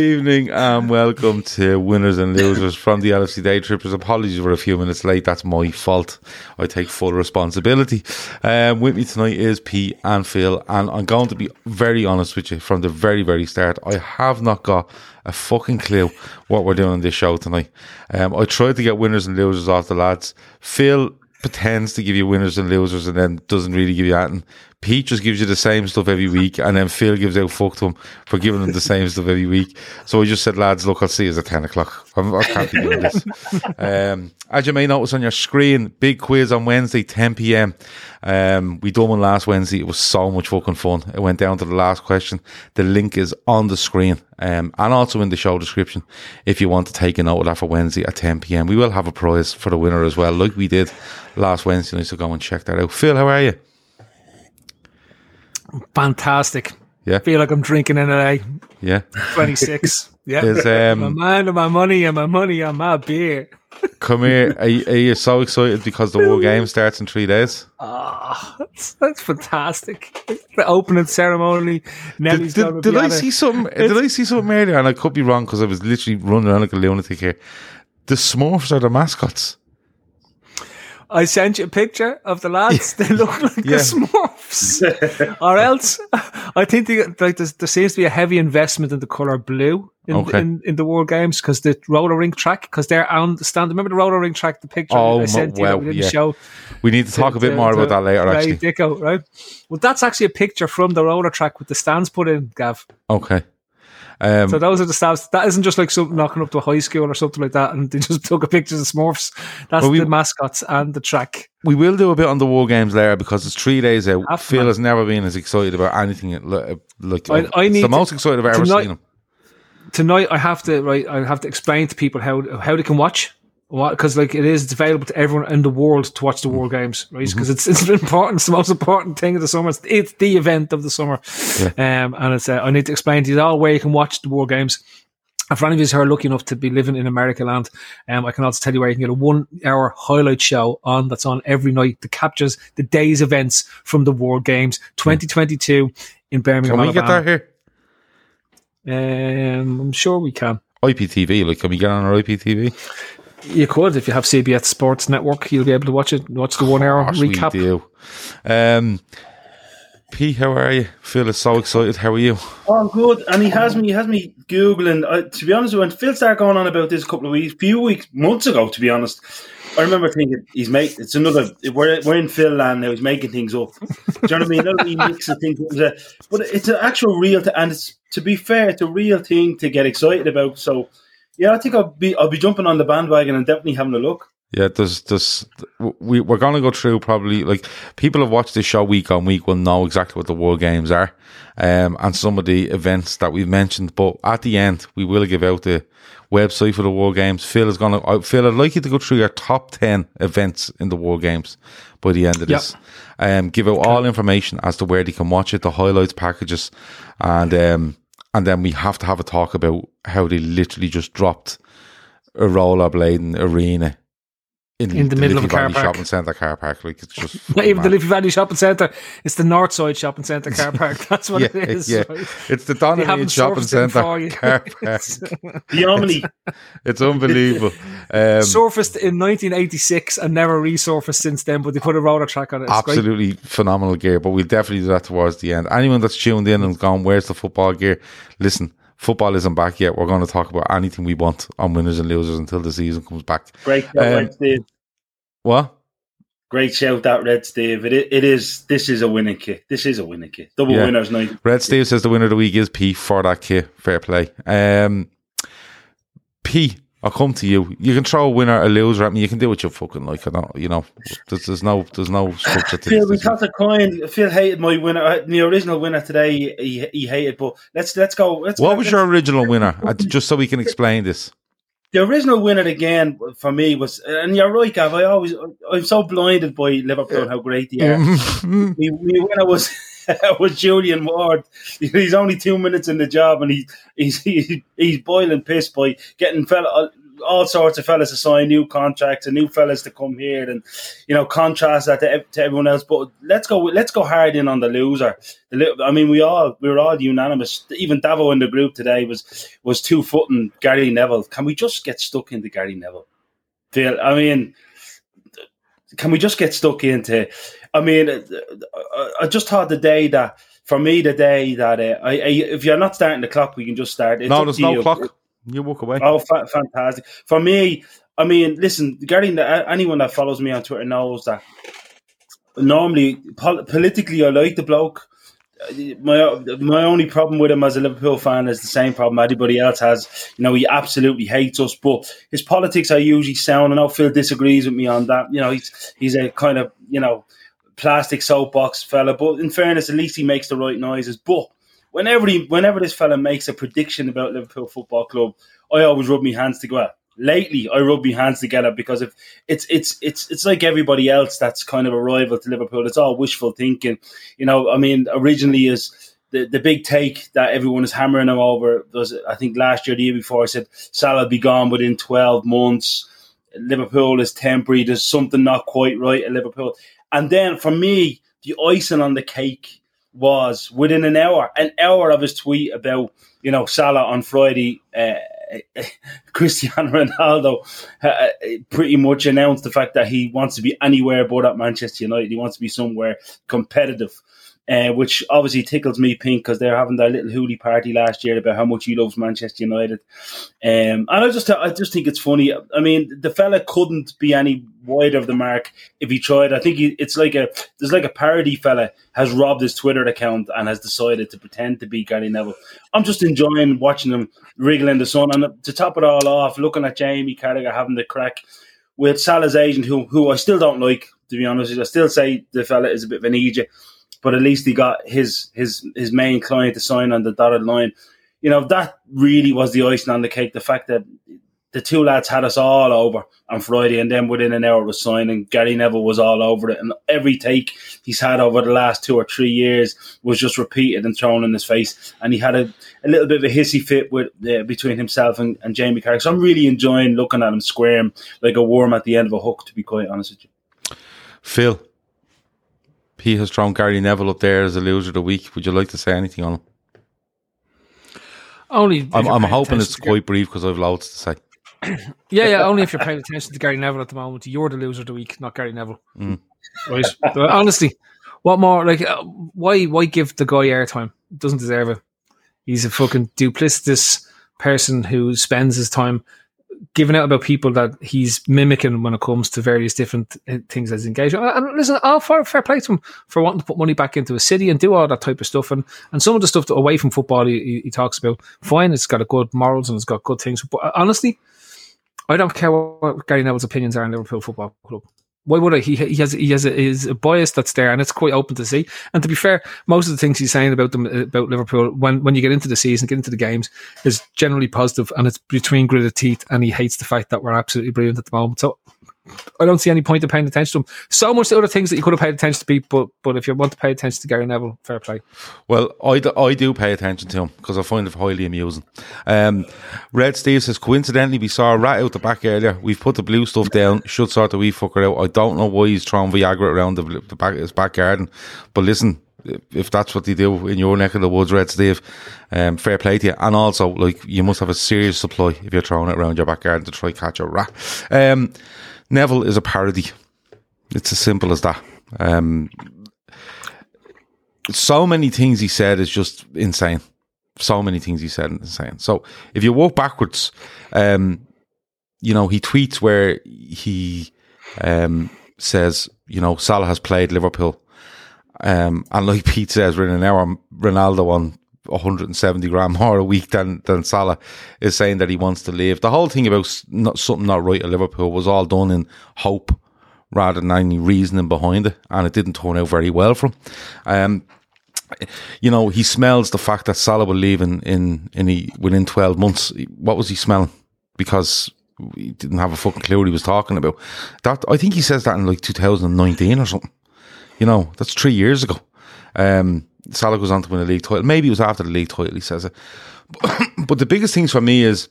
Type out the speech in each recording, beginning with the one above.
Evening and welcome to Winners and Losers from the LFC Daytrippers. Apologies for a few minutes late. That's my fault. I take full responsibility. Um, with me tonight is Pete and Phil, and I'm going to be very honest with you from the very, very start. I have not got a fucking clue what we're doing on this show tonight. Um, I tried to get winners and losers off the lads. Phil pretends to give you winners and losers and then doesn't really give you anything. Pete just gives you the same stuff every week, and then Phil gives out fuck to him for giving him the same stuff every week. So I just said, lads, look, I'll see you at 10 o'clock. I'm, I can't be doing this. Um, as you may notice on your screen, big quiz on Wednesday, 10 p.m. Um, we done one last Wednesday. It was so much fucking fun. It went down to the last question. The link is on the screen um, and also in the show description if you want to take a note of that for Wednesday at 10 p.m. We will have a prize for the winner as well, like we did last Wednesday night. So go and check that out. Phil, how are you? Fantastic. Yeah. Feel like I'm drinking in LA. Yeah. 26. Yeah. Is, my um, mind and my money and my money and my beer. come here. Are you, are you so excited because the World Game starts in three days? Ah, that's, that's fantastic. The opening ceremony. Did, Nelly's did, gonna did I see something? Did I see something earlier? And I could be wrong because I was literally running around like a lunatic here. The Smurfs are the mascots. I sent you a picture of the lads. They look like Yeah. the Smurfs. or else, I think they, like there seems to be a heavy investment in the color blue in, Okay. in, in the World Games because the roller rink track because they're on the stand. Remember the roller rink track? The picture Oh, I sent you that we didn't yeah. show. We need to talk a bit more about that later, actually. Dicko, right? Well, that's actually a picture from the roller track with the stands put in, Gav. Okay. Um, So those are the stands. That isn't just like something knocking up to a high school or something like that, and they just took a picture of Smurfs. That's Well, we- the mascots and the track. we will do a bit on the World Games later because it's three days out. Have Phil fun. has never been as excited about anything like I- I need the to- most excited I've ever tonight- seen him. tonight I have to right I have to explain to people how how they can watch what because like it is it's available to everyone in the world to watch the World Games right? Because it's it's important it's the most important thing of the summer. It's, it's the event of the summer. Um and it's uh, I need to explain to you all where you can watch the World Games. And for any of you who are lucky enough to be living in America land, um, I can also tell you where you can get a one hour highlight show on that's on every night that captures the day's events from the World Games. 2022 in Birmingham. Can we get that here? Um, I'm sure we can. IPTV, like, can we get on our IPTV? You could if you have CBS Sports Network. You'll be able to watch it. Watch the one hour recap. We do. Um, Pete, how are you? Phil is so excited. How are you? Oh, good. And he has me. He has me googling. Uh, to be honest, when Phil started going on about this a couple of weeks, few weeks, months ago, to be honest, I remember thinking he's make. It's another. We're, we're in Phil land now. He's making things up. Do you know what I mean? Not he mixes things. up. But it's an actual real. T- and it's to be fair, it's a real thing to get excited about. So, yeah, I think I'll be. I'll be jumping on the bandwagon and definitely having a look. Yeah, there's, there's, we, we're going to go through probably, like, people have watched this show week on week will know exactly what the World Games are um, and some of the events that we've mentioned. But at the end, we will give out the website for the World Games. Phil is going to, Phil, I'd like you to go through your top 10 events in the World Games by the end of this. Um, give out all information as to where they can watch it, the highlights packages, and, um, and then we have to have a talk about how they literally just dropped a rollerblading arena In the middle of a Liffey car Valley park. shopping centre car park. Like it's just Not even the mad. Liffey Valley Shopping Centre. It's the north Northside Shopping Centre car park. That's what yeah, it is. yeah. right? It's the They haven't Donovan shopping surfaced it for centre you. car park. The Omni. It's unbelievable. Um, Surfaced in 1986 and never resurfaced since then, but they put a roller track on it. It's great. absolutely phenomenal gear, but we'll definitely do that towards the end. Anyone that's tuned in and gone, "Where's the football gear?" Listen, football isn't back yet. We're going to talk about anything we want on winners and losers until the season comes back. Great. Um, right, Steve. What? Great shout that Red Steve. It, it is this is a winning kit. This is a winning kit. Double Yeah. winners night. Red Steve says the winner of the week is P for that kit. Fair play. Um, P, I'll come to you. You can throw a winner, or a loser at me. You can do what you fucking like. I don't, you know, there's, there's no, there's no structure to Phil, we this. tossed a coin. Phil hated my winner. uh, The original winner today, he, he hated. But let's let's go. Let's What go- was let's- your original winner? Just so we can explain this. the original winner again for me was, and you're right, Gav. I always, I'm so blinded by Liverpool and how great they are. The, the winner was was Julian Ward. He's only two minutes in the job, and he, he's he, he's boiling piss by getting fella, all sorts of fellas to sign new contracts and new fellas to come here, and you know contrast that to, to everyone else. But let's go, let's go hard in on the loser. The, I mean, we all we were all unanimous. Even Davo in the group today was was two footing Gary Neville. Can we just get stuck into Gary Neville? Phil, I mean, can we just get stuck into? I mean, uh, I- I just thought the day that for me, the day that uh, I, I, if you're not starting the clock, we can just start. It's no, there's no you. clock. You walk away. Oh, fa- fantastic! For me, I mean, listen, Gary. Anyone that follows me on Twitter knows that normally pol- politically, I like the bloke. My my only problem with him as a Liverpool fan is the same problem everybody else has. You know, he absolutely hates us, but his politics are usually sound. I know Phil disagrees with me on that. You know, he's he's a kind of you know plastic soapbox fella, but in fairness, at least he makes the right noises. But whenever he, whenever this fella makes a prediction about Liverpool Football Club, I always rub my hands together. Lately, I rub my hands together because if it's it's it's it's like everybody else that's kind of a rival to Liverpool. It's all wishful thinking, you know. I mean, originally is the the big take that everyone is hammering him over was I think last year, the year before, I said Salah be gone within twelve months. Liverpool is temporary. There's something not quite right at Liverpool. And then for me, the icing on the cake was within an hour, an hour of his tweet about you know Salah on Friday. Uh, Cristiano Ronaldo uh, pretty much announced the fact that he wants to be anywhere but at Manchester United. He wants to be somewhere competitive. Uh, which obviously tickles me pink because they're having their little hooly party last year about how much he loves Manchester United, um, and I just I just think it's funny. I mean, the fella couldn't be any wider of the mark if he tried. I think he, it's like a there's like a parody fella has robbed his Twitter account and has decided to pretend to be Gary Neville. I'm just enjoying watching him wriggle in the sun, and to top it all off, looking at Jamie Carragher having the crack with Salah's agent, who who I still don't like to be honest. I still say the fella is a bit of an idiot but at least he got his his his main client to sign on the dotted line. You know that really was the icing on the cake. The fact that the two lads had us all over on Friday, and then within an hour was signing. Gary Neville was all over it, and every take he's had over the last two or three years was just repeated and thrown in his face. And he had a, a little bit of a hissy fit with uh, between himself and, and Jamie Carragher. So I'm really enjoying looking at him squirm like a worm at the end of a hook. To be quite honest with you. Phil, P has thrown Gary Neville up there as a loser of the week. Would you like to say anything on him? Only I'm, I'm hoping it's quite brief because I've loads to say. Yeah, yeah. Only if you're paying attention to Gary Neville at the moment. You're the loser of the week, not Gary Neville. Right? But honestly, what more? Like, uh, why? Why give the guy airtime? Doesn't deserve it. He's a fucking duplicitous person who spends his time giving out about people that he's mimicking when it comes to various different things as engagement. And listen, all fair, fair play to him for wanting to put money back into a city and do all that type of stuff. And and some of the stuff that away from football he, he- talks about, fine, it's got a good morals and it's got good things. But uh, honestly, I don't care what Gary Neville's opinions are in Liverpool Football Club. Why would I? He, he has he has a, is a bias that's there, and it's quite open to see. And to be fair, most of the things he's saying about them uh, about Liverpool, when when you get into the season, get into the games, is generally positive, and it's between gritted teeth. And he hates the fact that we're absolutely brilliant at the moment. So I don't see any point in paying attention to him. So much other things that you could have paid attention to, Pete, but but if you want to pay attention to Gary Neville, fair play. Well, I I do pay attention to him because I find it highly amusing. Um, Red Steve says, coincidentally, we saw a rat out the back earlier. We've put the blue stuff down. Should sort the wee fucker out. I don't know why he's throwing Viagra around the, the back his back garden, but listen. If that's what they do in your neck of the woods, Red Steve, um, fair play to you. And also, like, you must have a serious supply if you're throwing it around your back garden to try catch a rat. Um, Neville is a parody. It's as simple as that. Um, so many things he said is just insane. So many things he said insane. So if you walk backwards, um, you know, he tweets where he um, says you know, Salah has played Liverpool. Um, and like Pete says, we're in an hour, Ronaldo on 170 grand more a week than, than Salah is saying that he wants to leave. The whole thing about not, something not right at Liverpool was all done in hope rather than any reasoning behind it. And it didn't turn out very well for him. Um, you know, he smells the fact that Salah will leave in, in, in he, within 12 months. What was he smelling? Because he didn't have a fucking clue what he was talking about. That I think he says that in like 2019 or something. You know, that's three years ago. Um, Salah goes on to win a league title. Maybe it was after the league title, he says it. but the biggest things for me is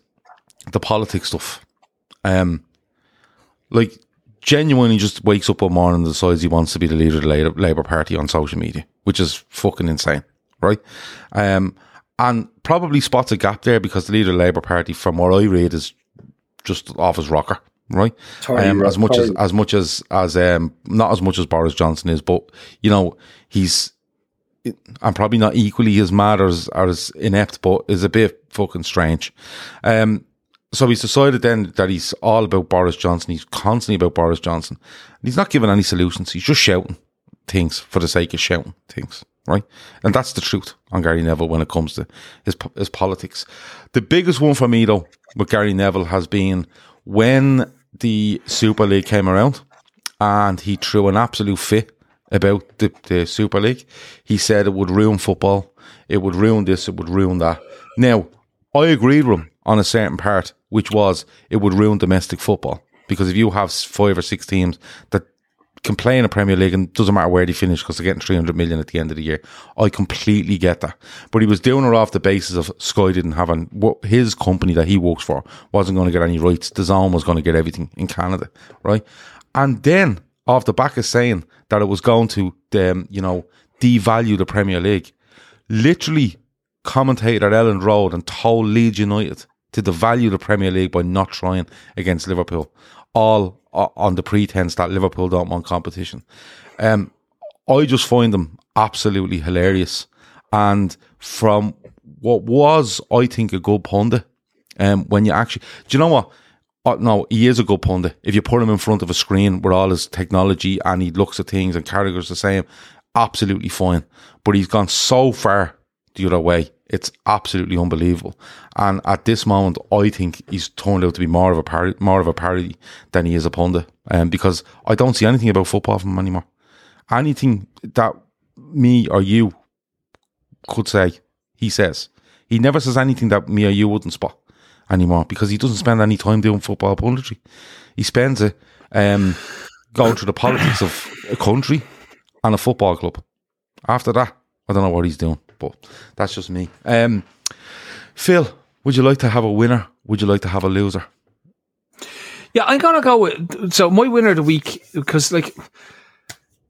the politics stuff. Um, like, genuinely just wakes up one morning and decides he wants to be the leader of the Labour, Party on social media, which is fucking insane, right? Um, and probably spots a gap there because the leader of the Labour Party, from what I read, is just off his rocker, right? Tory Um, as much as as much as as um not as much as Boris Johnson is, but you know he's I'm probably not equally as mad or as, or as inept, but is a bit fucking strange. Um, so he's decided then that he's all about Boris Johnson. He's constantly about Boris Johnson. And he's not giving any solutions. He's just shouting things for the sake of shouting things, right? And that's the truth on Gary Neville when it comes to his his politics. The biggest one for me though with Gary Neville has been when the Super League came around and he threw an absolute fit about the, the Super League. He said it would ruin football, it would ruin this, it would ruin that. Now, I agreed with him on a certain part, which was it would ruin domestic football. Because if you have five or six teams that can play in a Premier League and doesn't matter where they finish because they're getting 300 million at the end of the year. I completely get that. But he was doing it off the basis of Sky didn't have an, what his company that he works for wasn't going to get any rights. DAZN was going to get everything in Canada, right? And then off the back of saying that it was going to, um, you know, devalue the Premier League, literally commentated at Elland Road and told Leeds United to devalue the Premier League by not trying against Liverpool, all on the pretense that Liverpool don't want competition. Um, I just find them absolutely hilarious. And from what was, I think, a good pundit, um, when you actually, do you know what? Uh, no, he is a good pundit. If you put him in front of a screen with all his technology and he looks at things and characters the same, absolutely fine. But he's gone so far the other way. It's absolutely unbelievable. And at this moment, I think he's turned out to be more of a parody, more of a parody than he is a pundit. Um, because I don't see anything about football from him anymore. Anything that me or you could say, he says. He never says anything that me or you wouldn't spot anymore because he doesn't spend any time doing football punditry. He spends it um, going through the politics of a country and a football club. After that, I don't know what he's doing, but that's just me. Um, Phil, would you like to have a winner? Would you like to have a loser? Yeah, I'm gonna go with so my winner of the week because like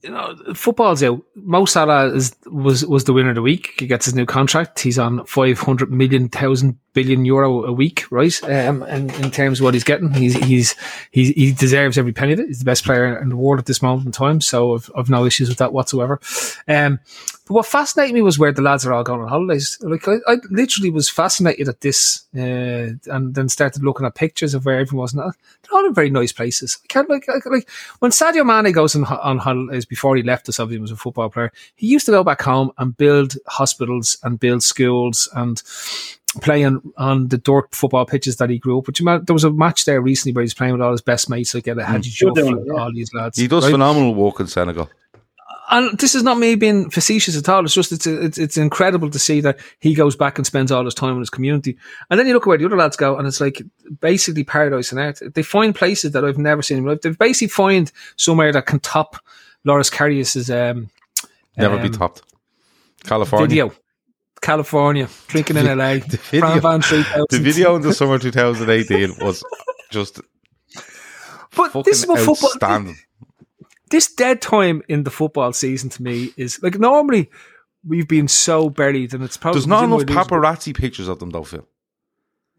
you know football's out. Mo Salah is was was the winner of the week. He gets his new contract. He's on five hundred million thousand billion euro a week, right? Um, and in terms of what he's getting, he's he's he he deserves every penny of it. He's the best player in the world at this moment in time. So I've, I've no issues with that whatsoever. Um, but what fascinated me was where the lads are all going on holidays. Like I, I literally was fascinated at this, uh, and then started looking at pictures of where everyone was. And they're all in very nice places. I can't like, like, like when Sadio Mane goes on, on holidays before he left us. Obviously, he was a football player. He used to go back home and build hospitals and build schools and play on, on the dirt football pitches that he grew up with. You remember- There was a match there recently where he's playing with all his best mates, like uh, Hadji Still Diouf doing yeah. all these lads. He does right? phenomenal work in Senegal. and this is not me being facetious at all. It's just it's it's it's incredible to see that he goes back and spends all his time in his community. And then you look at where the other lads go, and it's like basically paradise on earth. They find places that I've never seen in my life. They basically find somewhere that can top Loris Karius's um, Never be um, topped. California. video. California, drinking in LA, The video, the video in the summer 2018 was just But this is what football. this dead time in the football season to me is like normally we've been so buried and it's probably There's not enough paparazzi pictures of them though, Phil.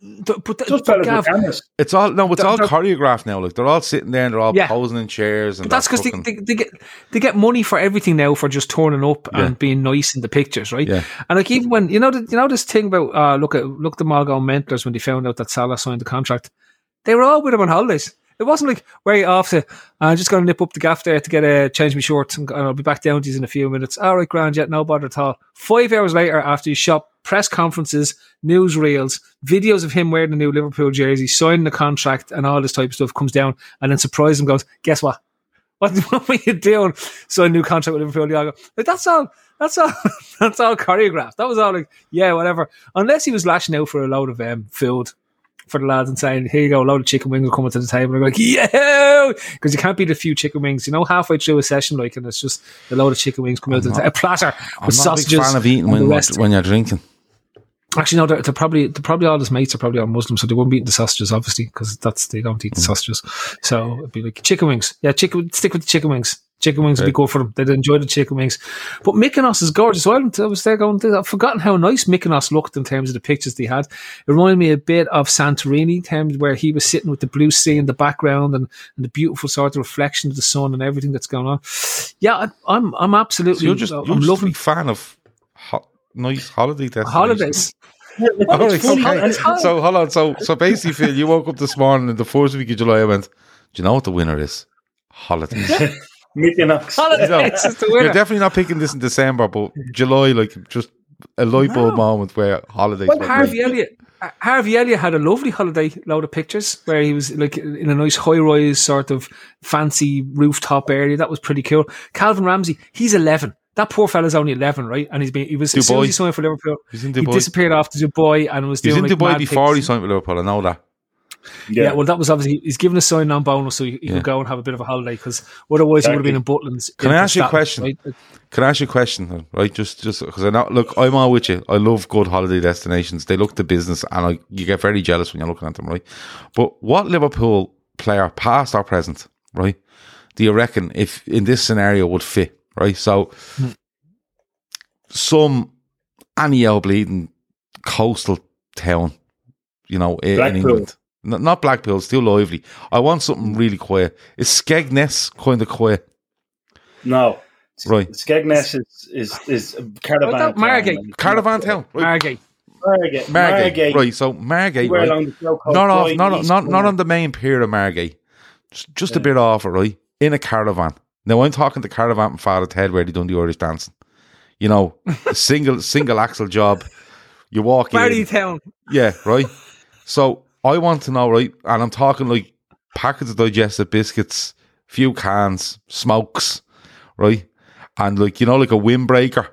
But, but, Just but fellas Gav. It's all no, it's They're- all they're- choreographed now. Like they're all sitting there and they're all Yeah. posing in chairs and But that's because they, fucking- they, they get they get money for everything now for just turning up Yeah. and being nice in the pictures, right? Yeah. And like even when you know the, you know this thing about uh, look at look at them all going when they found out that Salah signed the contract, they were all with him on holidays. It wasn't like way after. I'm just going to nip up the gaff there to get a change my shorts, and, and I'll be back down to you in a few minutes. All right, grand, yet no bother at all. Five hours later, after you shot press conferences, newsreels, videos of him wearing the new Liverpool jersey, signing the contract, and all this type of stuff comes down, and then surprises him. Goes, guess what? What, what were you doing? Sign a new contract with Liverpool. Go, like, that's all. That's all. that's all choreographed. That was all like, yeah, whatever. Unless he was lashing out for a load of um, food for the lads and saying, "Here you go, a load of chicken wings are coming to the table." And I'm like, "Yeah," because you can't beat a few chicken wings. You know, halfway through a session, like, and it's just a load of chicken wings coming out to the ta- a platter I'm with not sausages. a big fan of eating when, rest. when you're drinking. Actually, no, they're, they're probably they're probably all his mates are probably all Muslim, so they won't be eating the sausages, obviously, because that's they don't Mm. eat the sausages. So it'd be like chicken wings. Yeah, chicken. Stick with the chicken wings. Chicken wings would be good for them. They'd enjoy the chicken wings. But Mykonos is gorgeous. So I was there going, I've forgotten how nice Mykonos looked in terms of the pictures they had. It reminded me a bit of Santorini, in terms where he was sitting with the blue sea in the background and, and the beautiful sort of reflection of the sun and everything that's going on. Yeah, I, I'm I'm So absolutely you're just, I'm you're just a loving big fan of ho- nice holiday destinations. holidays. All right, It's okay. So hold on. So so basically, Phil, you woke up this morning in the fourth week of July. I went. Do you know what the winner is? Holidays. Mykonos. Holidays is the You're definitely not picking this in December, but July, like just a light bulb moment where holidays. Well, Harvey right. Elliott. Harvey Elliott had a lovely holiday load of pictures where he was like in a nice high rise sort of fancy rooftop area. That was pretty cool. Calvin Ramsay, he's 11. That poor fella's only 11, right? And he's been, he was, as soon as he signed for Liverpool, He's in he disappeared off to Dubai and was He was doing in like Dubai mad before he signed for Liverpool. I know that. Yeah. well, that was obviously, he's given a sign on bonus so he, he Yeah. could go and have a bit of a holiday because otherwise he would have been in Butlins. Can I ask you a question? right? Can I ask you a question, right? Just, just because I know, look, I'm all with you. I love good holiday destinations. They look the business, and I, you get very jealous when you're looking at them, right? But what Liverpool player, past or present, right? Do you reckon if in this scenario would fit, right? So, hmm. some any old bleeding coastal town, you know, i- in England. N- Not Blackpool, still lively. I want something really quiet. Is Skegness kind of quiet? No. Right. Skegness is is is caravan. What town, Margate? Caravan town, right? Margate. Margate. Margate. Margate. Right, so Margate, right? along the south coast, Not off, not, east not, not on the main pier of Margate. Just, just a bit off it, right? In a caravan. Now I'm talking the caravan from Father Ted where they done the Irish dancing. You know, single single axle job. You walk Barry in. Town. Yeah, right. So I want to know, right? And I'm talking like packets of digestive biscuits, few cans, smokes, right? And like you know, like a windbreaker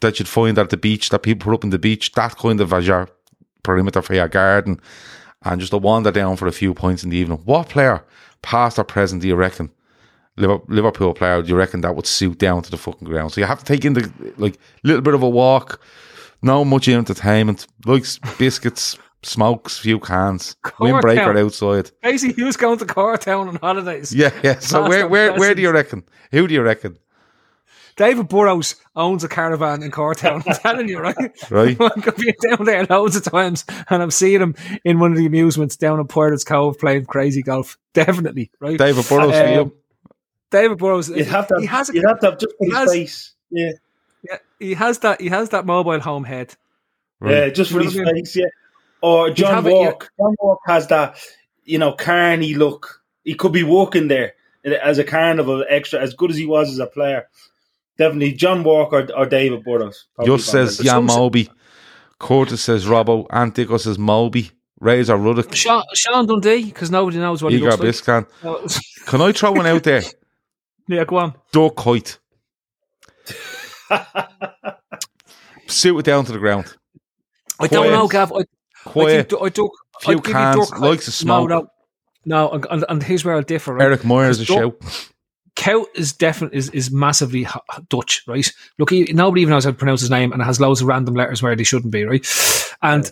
that you'd find at the beach that people put up in the beach. That kind of as perimeter for your garden, and just a wander down for a few points in the evening. What player, past or present, do you reckon? Liverpool player, do you reckon that would suit down to the fucking ground? So you have to take in the like little bit of a walk, no much entertainment, like s- biscuits, smokes, few cans, windbreaker Town. outside. Basically, he was going to Courtown on holidays. Yeah, yeah. So Past where where where do you reckon? Who do you reckon? David Burrows owns a caravan in Courtown. I'm telling you, right? Right. I'm going to be down there loads of times, and I'm seeing him in one of the amusements down in Pirates Cove playing crazy golf. Definitely, right? David Burrows for Um, you. David Burrows. You'd have to. he has a, you'd have to have just for his has- face. Yeah. yeah, he has that. He has that mobile home head. Yeah, just for his what I mean? face. Yeah. Or John have it, yeah. Walk. John Wark has that, you know, carny look. He could be walking there as a carnival extra, as good as he was as a player. Definitely John Wark or, or David Burrows. probably Just says probably. Jan some- Moby. Curtis says Robbo. Antico says Moby. Razor Ruddock. Sean, Sean Dundee, because nobody knows what he Igor looks like. Biscan. Can I throw one out there? yeah, go on. Dirk Kuyt. Suit it down to the ground. I don't Quiet. know, Gav. I, I Quiet. think I took Few I'd cans, Duck- likes of smoke. No, no, no. And, and, here's where I'll differ. Right? Eric Moyer's a Duck- shout. Kuyt is definitely is, is massively Dutch, right? Look, he, nobody even knows how to pronounce his name, and it has loads of random letters where they shouldn't be, right? And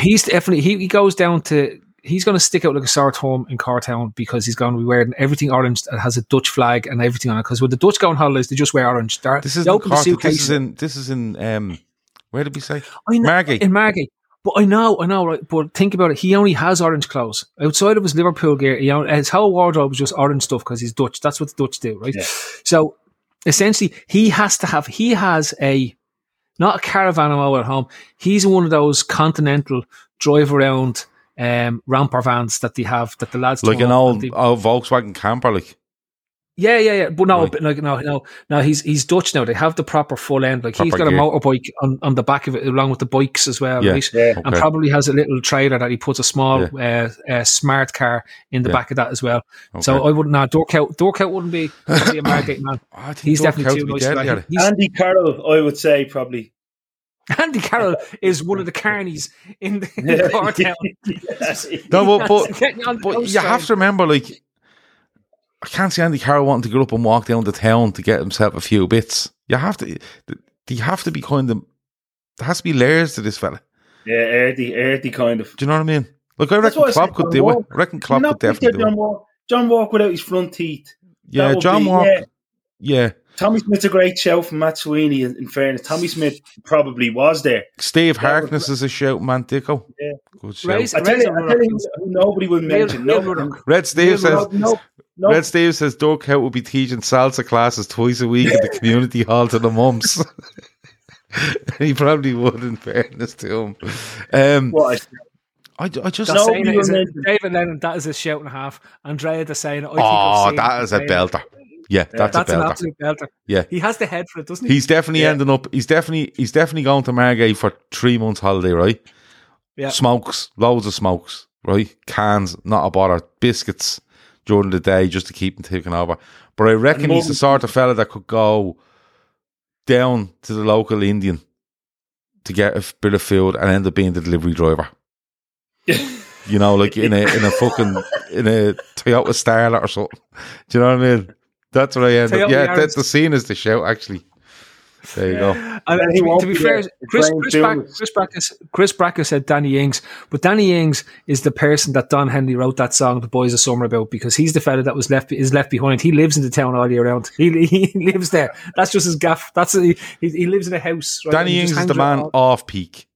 he's definitely he, he goes down to he's going to stick out like a sore thumb in Courtown because he's going to be wearing everything orange that has a Dutch flag and everything on it. Because when the Dutch go on holidays, they just wear orange. They're, This is in open the Cork. This is in. This is in. Um, where did we say? I know, Margate. in Margate. But I know, I know, right? But think about it. He only has orange clothes outside of his Liverpool gear. He only, his whole wardrobe is just orange stuff because he's Dutch. That's what the Dutch do, right? Yeah. So essentially, he has to have. He has a not a caravan at home. He's one of those continental drive around um, ramper vans that they have that the lads like an old, they- old Volkswagen camper, like yeah, yeah, yeah. But no, Right. but like no, no, no. He's he's Dutch now. They have the proper full end. Like he's got a motorbike on, on the back of it, along with the bikes as well, Yeah. right? Yeah. And Okay. probably has a little trailer that he puts a small uh, uh, smart car in the Yeah. back of that as well. okay. So I wouldn't. Nah, Dirk Kuyt, Dorkout wouldn't be, wouldn't be a Margate man. I He's Doug definitely too would be nice. for deadly that. at it. He's, Andy Carroll, I would say probably. Andy Carroll is one of the carnies in the, in the car town. No, but, but, Getting on the but you have to remember, like, I can't see Andy Carroll wanting to get up and walk down the town to get himself a few bits. You have to, you have to be kind of, there has to be layers to this fella. Yeah, earthy, earthy kind of. Do you know what I mean? Look, I reckon what I Klopp could John do it. I reckon Klopp could definitely do John it. Walk. John Wark without his front teeth. Yeah, John be- Walk. yeah. Yeah, Tommy Smith's a great shout from Matt Sweeney. In in fairness, Tommy Smith probably was there. Steve That would- Harkness is a shout, man. Dicko. Yeah. Good shout. Raise- I tell you, I tell you nobody will Neil- mention. Neil No, Red Steve says. no, no, no. Red Steve says Dirk Kuyt will be teaching salsa classes twice a week at the community hall to the mums. he probably would, in fairness to him. Um, What a- I, I just That's No, saying it is were a, David Lennon, that is a shout and a half. Andrea Dossena, I oh, I've seen that him is a belter. Yeah, that's, That's a an absolute belter. Yeah. He has the head for it, doesn't he? He's definitely Yeah. ending up. He's definitely he's definitely going to Margate for three months holiday, right? Yeah. Smokes, loads of smokes, right? Cans, not a bother. Biscuits during the day just to keep him ticking over. But I reckon he's the sort of fella that could go down to the local Indian to get a bit of food and end up being the delivery driver. You know, like in a in a fucking in a Toyota Starlet or something. Do you know what I mean? That's what I end up. Yeah, that, Dossena is the shout. Actually, there you go. And Then to he be, won't to be be fair. Chris Brian Chris, Brack, Chris Bracker Chris Bracker said Danny Ings, but Danny Ings is the person that Don Henley wrote that song "The Boys of Summer" about because he's the fella that was left is left behind. He lives in the town all year round. He, he lives there. That's just his gaff. That's he, he, he lives in a house. Right? Danny and Ings is the man around. off peak.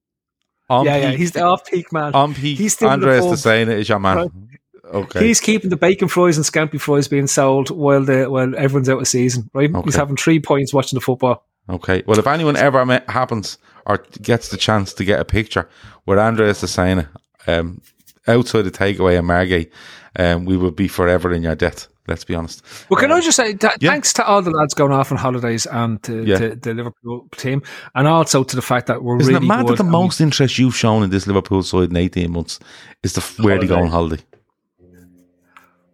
On Yeah, peak, yeah, he's the off-peak man. on peak. he's still in the Andres pub. the saying it is your man. Right. Okay. He's keeping the bacon fries and scampi fries being sold while the while everyone's out of season. Right? Okay. He's having three points watching the football. Okay. Well, if anyone ever happens or gets the chance to get a picture with Andres the saying um, outside the takeaway in Margate, um, we will be forever in your debt. Let's be honest. Well, can I just say yeah. thanks to all the lads going off on holidays and to, Yeah. to the Liverpool team, and also to the fact that we're Isn't really it mad that the most interest you've shown in this Liverpool side in 18 months is the f- where they go on holiday?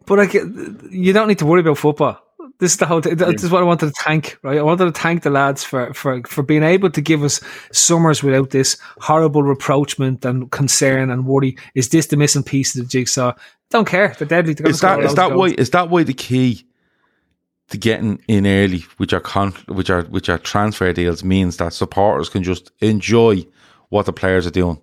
But like, you don't need to worry about football. This is the whole. Th- this is what I wanted to thank. Right, I wanted to thank the lads for for for being able to give us summers without this horrible reproachment and concern and worry. Is this the missing piece of the jigsaw? Don't care. They're deadly. They're Is that is that why is that why the key to getting in early which are con with your with your transfer deals means that supporters can just enjoy what the players are doing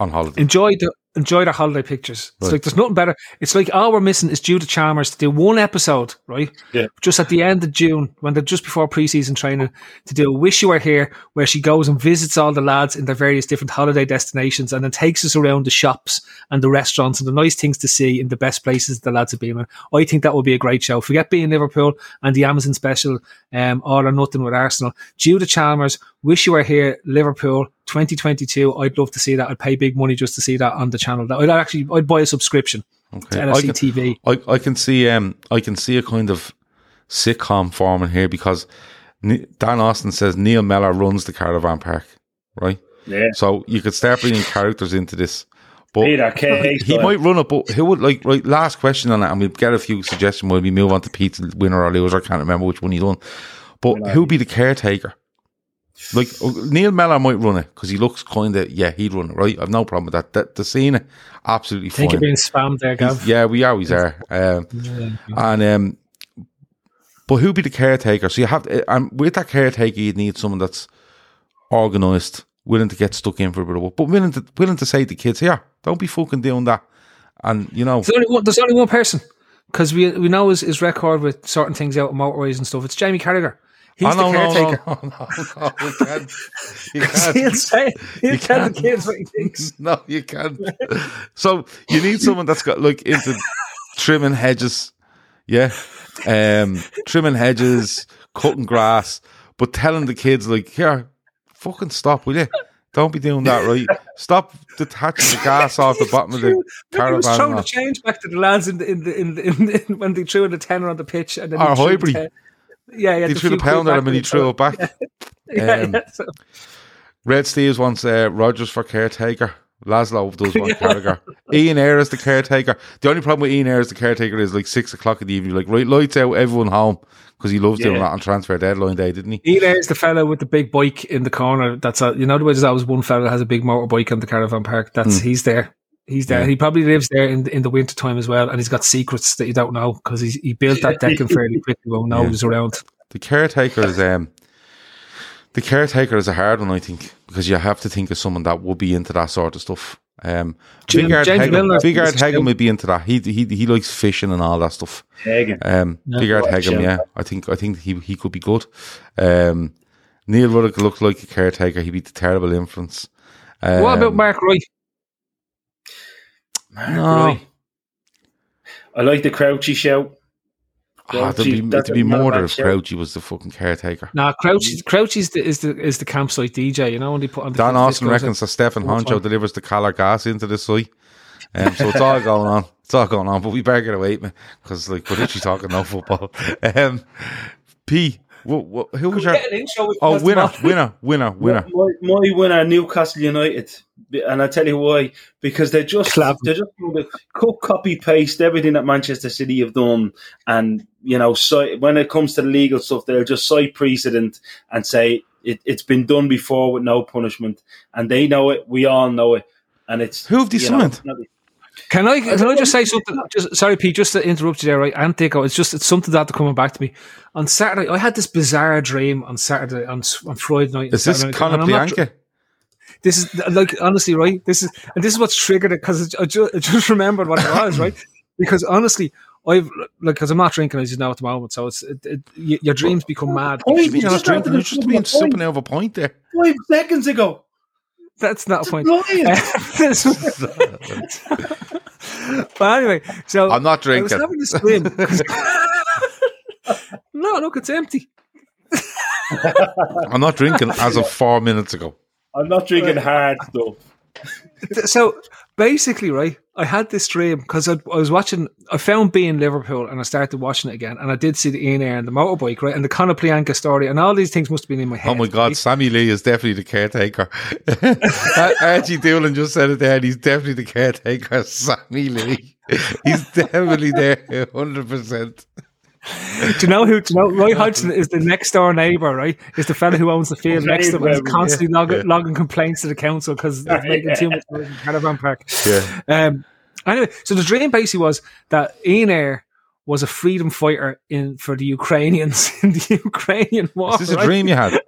on holiday? enjoy the enjoy their holiday pictures. It's like there's nothing better. It's like all we're missing is Judith Chalmers to do one episode, right? Yeah. Just at the end of June, when they're just before preseason training, to do Wish You Were Here, where she goes and visits all the lads in their various different holiday destinations and then takes us around the shops and the restaurants and the nice things to see in the best places the lads have been in. I think that would be a great show. Forget being Liverpool and the Amazon special, um, all or nothing with Arsenal. Judith Chalmers, Wish You Were Here, Liverpool, 2022. I'd love to see that. I'd pay big money just to see that on the channel. That I'd actually I'd buy a subscription Okay. to I NFC can- TV. I, I can see um I can see a kind of sitcom forming here because Ne- Dan Austin says Neil Mellor runs the caravan park, right? Yeah. So you could start bringing characters into this. But Peter Kay. he might run it, but who would like right? Last question on that, and we'll get a few suggestions when we move on to Pete's winner or loser. I can't remember which one he's done. But who'd be the caretaker? Like uh, Neil Mellor might run it because he looks kind of yeah he'd run it right. I've no problem with that. that the scene absolutely I think fine. you're being spammed there, Gav. Yeah, we always are. Um, and um, but who'd be the caretaker? So you have, to, and with that caretaker, you'd need someone that's organised, willing to get stuck in for a bit of work, but willing to willing to say to kids, "Here, don't be fucking doing that." And you know, There's only one, there's only one person because we we know his, his record with certain things out of motorways and stuff. It's Jamie Carragher. He's oh, no, the no, caretaker. no, no, no, you can't. You He'll can't. say, he'll You tell the can't. kids what he thinks. No, you can't. So you need someone that's got like into trimming hedges, yeah, um, trimming hedges, cutting grass, but telling the kids like, "Here, fucking stop, will you? Don't be doing that, right? Stop detaching the gas off the bottom of the caravan. He was throwing the man. change back to the lads in the in the in the, in the when they threw in the tenner on the pitch and then Or the Highbury. ten- Yeah, yeah. He threw the pounder at him and he threw it back. Yeah, Um, yeah. So, Red Steves wants uh, Rodgers for caretaker. Laszlo does want caretaker. Ian Ayre is the caretaker. The only problem with Ian Ayre as the caretaker is like six o'clock in the evening. Like right, lights out, everyone home because he loves doing Yeah. that on transfer deadline day, didn't he? Ian is the fellow with the big bike in the corner. That's a, you know the way there's always one fellow that has a big motorbike in the caravan park. That's he's there. He's there. Yeah. He probably lives there in the, in the winter time as well, and he's got secrets that you don't know because he he built that decking fairly quickly when no Yeah. one was around. The caretaker is um, the caretaker is a hard one, I think, because you have to think of someone that would be into that sort of stuff. Um, Jim- Bigard James Hagan, Milner Bigard is a Hagan shout. would be into that. He he he likes fishing and all that stuff. Hagen. Um, Bigard Right, yeah, I think I think he he could be good. Um, Neil Ruddock looked like a caretaker. He'd be the terrible influence. Um, what about Mark Wright? No. Right. I like the Crouchy shout. Ah, there'd be, That's it'd be a- not a more bad if shout. Crouchy was the fucking caretaker. Nah, Crouch Crouch is the is the is the campsite DJ. You know when they put on the Dan Austin reckons that Stefan all Henchoz time. delivers the Calor gas into the site. Um, so it's all going on. It's all going on. But we better get away, man, because like we're literally talking no football. Um, P, what, what, who was your Get an intro with oh Preston winner, winner, winner, winner? My, my winner, Newcastle United, and I tell you why. Because they're just Clap. they're just going to cut, copy, paste everything that Manchester City have done, and you know, cite, when it comes to the legal stuff, they'll just cite precedent and say it, it's been done before with no punishment, and they know it. We all know it, and it's Who have they you know, signed? not- Can I can I just say something? Just sorry, Pete, just to interrupt you there, right? And Dico, it's just it's something that coming back to me on Saturday. I had this bizarre dream on Saturday on s- on Friday night. Is this Saturday night, Conor and I'm not- Plianka? This is like honestly, right? This is and this is what's triggered it because I just, I just remembered what it was, right? Because honestly, I've like because I'm not drinking as you know at the moment, so it's it, it, your dreams become mad. What you mean you're not Just drinking? after You're just being Bowl. sipping out of a point there. five seconds ago. That's not a point. Lying. but anyway, so I'm not drinking. I was drinking. having a dream. no, look, it's empty. I'm not drinking as of four minutes ago. I'm not drinking hard stuff. so basically, right, I had this dream because I, I was watching, I found being Liverpool and I started watching it again. And I did see the Ian Ayre and the motorbike, right, and the Conor Plianka story, and all these things must have been in my oh head. Oh my God, right? Sammy Lee is definitely the caretaker. Archie Doolan just said it there, and he's definitely the caretaker. Sammy Lee, he's definitely there, hundred percent. Do you know who? Do you know Roy Hodgson is the next door neighbour, right? Is the fella who owns the field next to him and is Very constantly logging, yeah. logging complaints to the council because it's making too much noise in caravan park. Yeah, Um, anyway, so the dream basically was that Ian Ayre was a freedom fighter in for the Ukrainians in the Ukrainian war. is this a right? dream you had?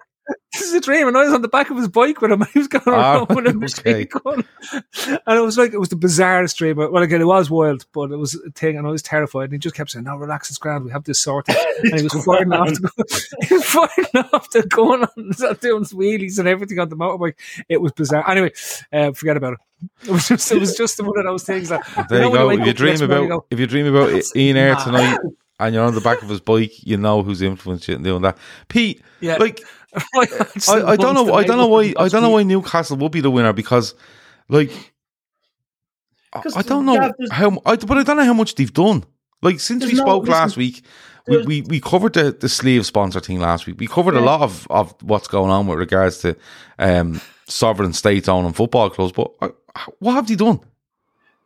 This is a dream, and I was on the back of his bike with him. He was going Ah, around with a okay. gun, and it was like it was the bizarrest dream. Well, again, it was wild, but it was a thing, and I was terrified. And he just kept saying, "No, relax, it's grand. We have this sorted." And he was firing off, the, he was firing off the gun on doing wheelies and everything on the motorbike. It was bizarre. Anyway, uh, forget about it. It was just, it was just one of those things that There you know go. If you dream about go, if you dream about Ian Ayre tonight, and you're on the back of his bike, you know who's influenced you in doing that. Pete, Yeah. like Roy I, I don't know. I don't know why. I don't know why Newcastle will be the winner because, like, I, 'Cause I don't know yeah, how. I, but I don't know how much they've done. Like since we no- spoke listen, last week, we, we, we covered the, the sleeve sponsor thing last week. We covered a lot of, of what's going on with regards to um, sovereign states owning football clubs. But uh, what have they done?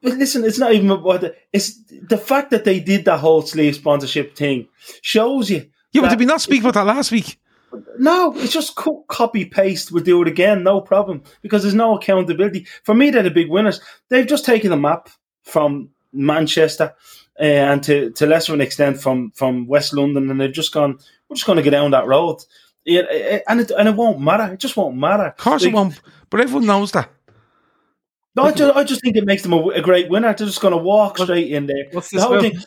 But listen, it's not even about the, it's the fact that they did that whole slave sponsorship thing shows you. Yeah, but did we not speak about that last week? No, it's just co- copy paste. We'll do it again, no problem, because there's no accountability. For me, they're the big winners. They've just taken the map from Manchester uh, and to, to lesser an extent from, from West London, and they've just gone. We're just going to go down that road, yeah, eh, and it and it won't matter. It just won't matter. Of course it won't. But everyone knows that. No, I just, I just think it makes them a, a great winner. They're just going to walk straight in there. What's The whole thing.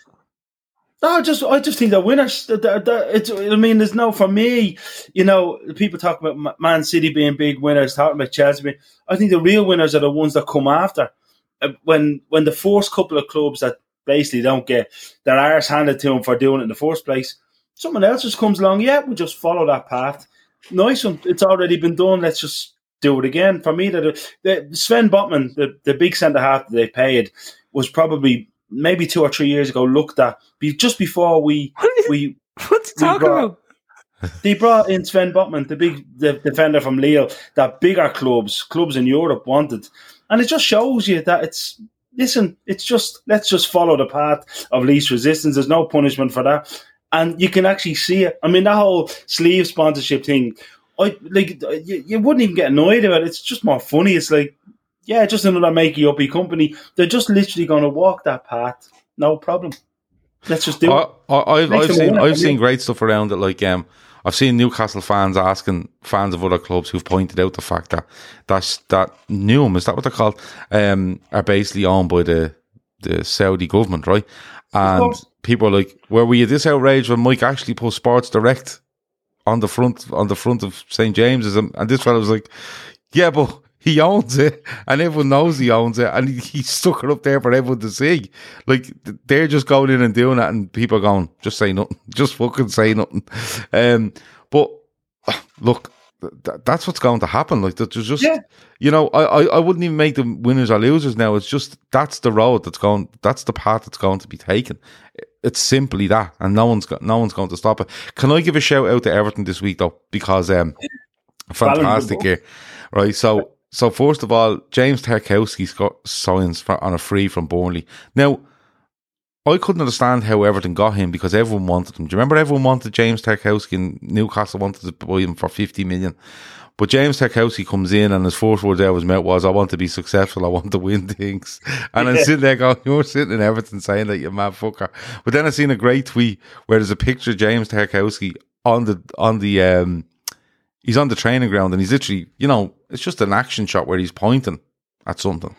No, I just I just think they're winners. It's, I mean, there's no for me. You know, people talk about Man City being big winners, talking about Chelsea. Being, I think the real winners are the ones that come after. Uh, When when the first couple of clubs that basically don't get their arse handed to them for doing it in the first place, someone else just comes along. Yeah, we just follow that path. Nice one. It's already been done. Let's just do it again. For me, that Sven Botman, the, the big centre half that they paid, was probably maybe two or three years ago looked at be, just before we we What's he talking brought- about? they brought in Sven Botman, the big the defender from Lille, that bigger clubs, clubs in Europe wanted, and it just shows you that it's listen, it's just let's just follow the path of least resistance. There's no punishment for that, and you can actually see it. I mean, that whole sleeve sponsorship thing, I like you, you wouldn't even get annoyed about it. It's just more funny. It's like, yeah, just another makey uppy company. They're just literally going to walk that path, no problem. Let's just do it. I, I, I've, I've seen I've seen great stuff around it. Like um, I've seen Newcastle fans asking fans of other clubs who've pointed out the fact that that's that Newham is that what they're called um, are basically owned by the the Saudi government, right? And people are like, "Where were you this outrage when Mike actually put Sports Direct on the front on the front of St James's?" And, and this fellow was like, "Yeah, but." He owns it, and everyone knows he owns it, and he, he stuck it up there for everyone to see. Like they're just going in and doing that, and people are going, "Just say nothing, just fucking say nothing." Um, but look, th- that's what's going to happen. Like there's just, Yeah. you know, I, I I wouldn't even make them winners or losers now. It's just that's the road that's going, that's the path that's going to be taken. It's simply that, and no one's got, no one's going to stop it. Can I give a shout out to Everton this week though, because um, fantastic here, right? So. So first of all, James Tarkowski got signs for, on a free from Burnley. Now, I couldn't understand how Everton got him because everyone wanted him. Do you remember everyone wanted James Tarkowski and Newcastle wanted to buy him for 50 million? But James Tarkowski comes in and his first words out of his mouth was, I want to be successful, I want to win things. And I'm sitting there going, You're sitting in Everton saying that, you're mad fucker. But then I seen a great tweet where there's a picture of James Tarkowski on the on the um he's on the training ground and he's literally, you know, it's just an action shot where he's pointing at something.